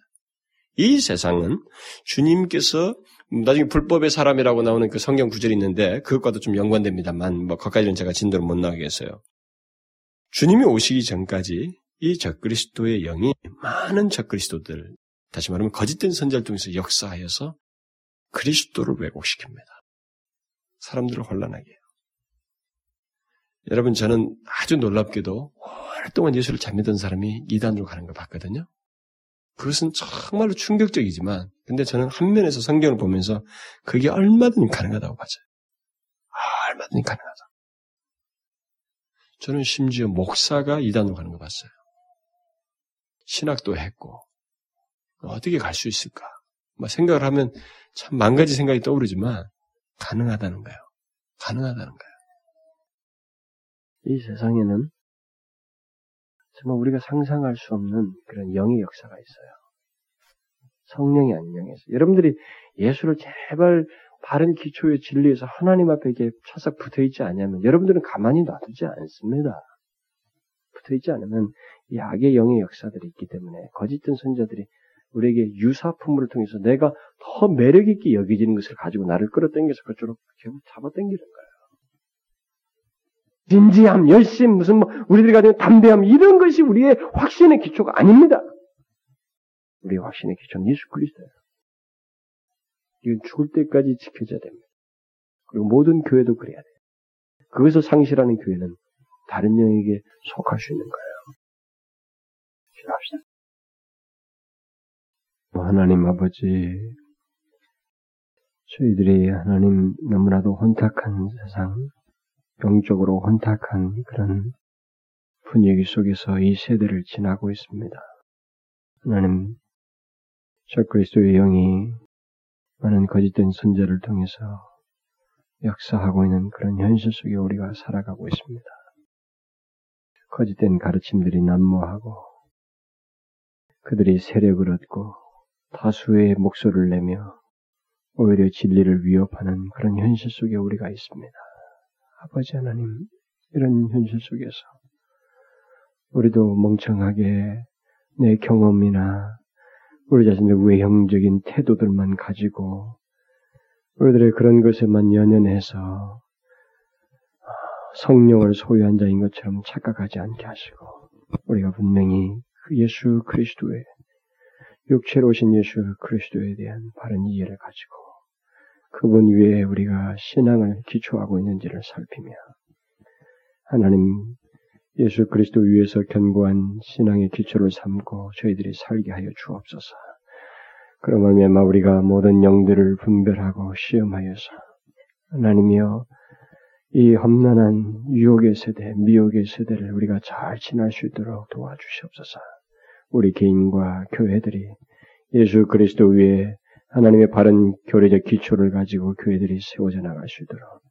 Speaker 1: 이 세상은 주님께서 나중에 불법의 사람이라고 나오는 그 성경 구절이 있는데 그것과도 좀 연관됩니다만 뭐 거기까지는 제가 진도를 못 나가겠어요. 주님이 오시기 전까지 이 적그리스도의 영이 많은 적그리스도들, 다시 말하면 거짓된 선지자를 통해서 역사하여서 그리스도를 왜곡시킵니다. 사람들을 혼란하게 해요. 여러분, 저는 아주 놀랍게도 오랫동안 예수를 잘 믿던 사람이 이단으로 가는 걸 봤거든요. 그것은 정말로 충격적이지만, 근데 저는 한 면에서 성경을 보면서 그게 얼마든지 가능하다고. 아, 얼마든지 가능하다. 저는 심지어 목사가 이단으로 가는 거 봤어요. 신학도 했고, 어떻게 갈 수 있을까? 막 생각을 하면 참 만 가지 생각이 떠오르지만, 가능하다는 거예요. 가능하다는 거예요.
Speaker 2: 이 세상에는 정말 우리가 상상할 수 없는 그런 영의 역사가 있어요. 성령이 영에서. 여러분들이 예수를 제발 바른 기초의 진리에서 하나님 앞에 이게 차싹 붙어 있지 않냐면 여러분들은 가만히 놔두지 않습니다. 붙어 있지 않으면 이 악의 영의 역사들이 있기 때문에 거짓된 선자들이 우리에게 유사품을 통해서 내가 더 매력 있게 여기지는 것을 가지고 나를 끌어당겨서 그쪽으로 결국 잡아당기는 거예요. 진지함, 열심, 무슨 뭐 우리들이 가진 담대함 이런 것이 우리의 확신의 기초가 아닙니다. 우리의 확신의 기초는 예수 그리스도예요. 이건 죽을 때까지 지켜져야 됩니다. 그리고 모든 교회도 그래야 돼요. 그것을 상실하는 교회는 다른 영에게 속할 수 있는 거예요. 기도합시다. 하나님 아버지, 저희들이 하나님 너무나도 혼탁한 세상, 영적으로 혼탁한 그런 분위기 속에서 이 세대를 지나고 있습니다. 하나님, 저 그리스도의 영이 많은 거짓된 선제를 통해서 역사하고 있는 그런 현실 속에 우리가 살아가고 있습니다. 거짓된 가르침들이 난무하고 그들이 세력을 얻고 다수의 목소리를 내며 오히려 진리를 위협하는 그런 현실 속에 우리가 있습니다. 아버지 하나님, 이런 현실 속에서 우리도 멍청하게 내 경험이나 우리 자신의 외형적인 태도들만 가지고 우리들의 그런 것에만 연연해서 성령을 소유한 자인 것처럼 착각하지 않게 하시고 우리가 분명히 그 예수 그리스도의 육체로 오신 예수 그리스도에 대한 바른 이해를 가지고 그분 위에 우리가 신앙을 기초하고 있는지를 살피며 하나님 예수 그리스도 위에서 견고한 신앙의 기초를 삼고 저희들이 살게 하여 주옵소서. 말미암아 우리가 모든 영들을 분별하고 시험하여서 하나님이여 이 험난한 유혹의 세대, 미혹의 세대를 우리가 잘 지날 수 있도록 도와주시옵소서. 우리 개인과 교회들이 예수 그리스도 위에 하나님의 바른 교리적 기초를 가지고 교회들이 세워져 나갈 수 있도록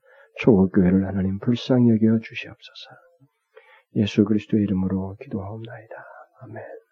Speaker 2: 초국교회를 하나님 불쌍히 여겨 주시옵소서. 예수 그리스도의 이름으로 기도하옵나이다. 아멘.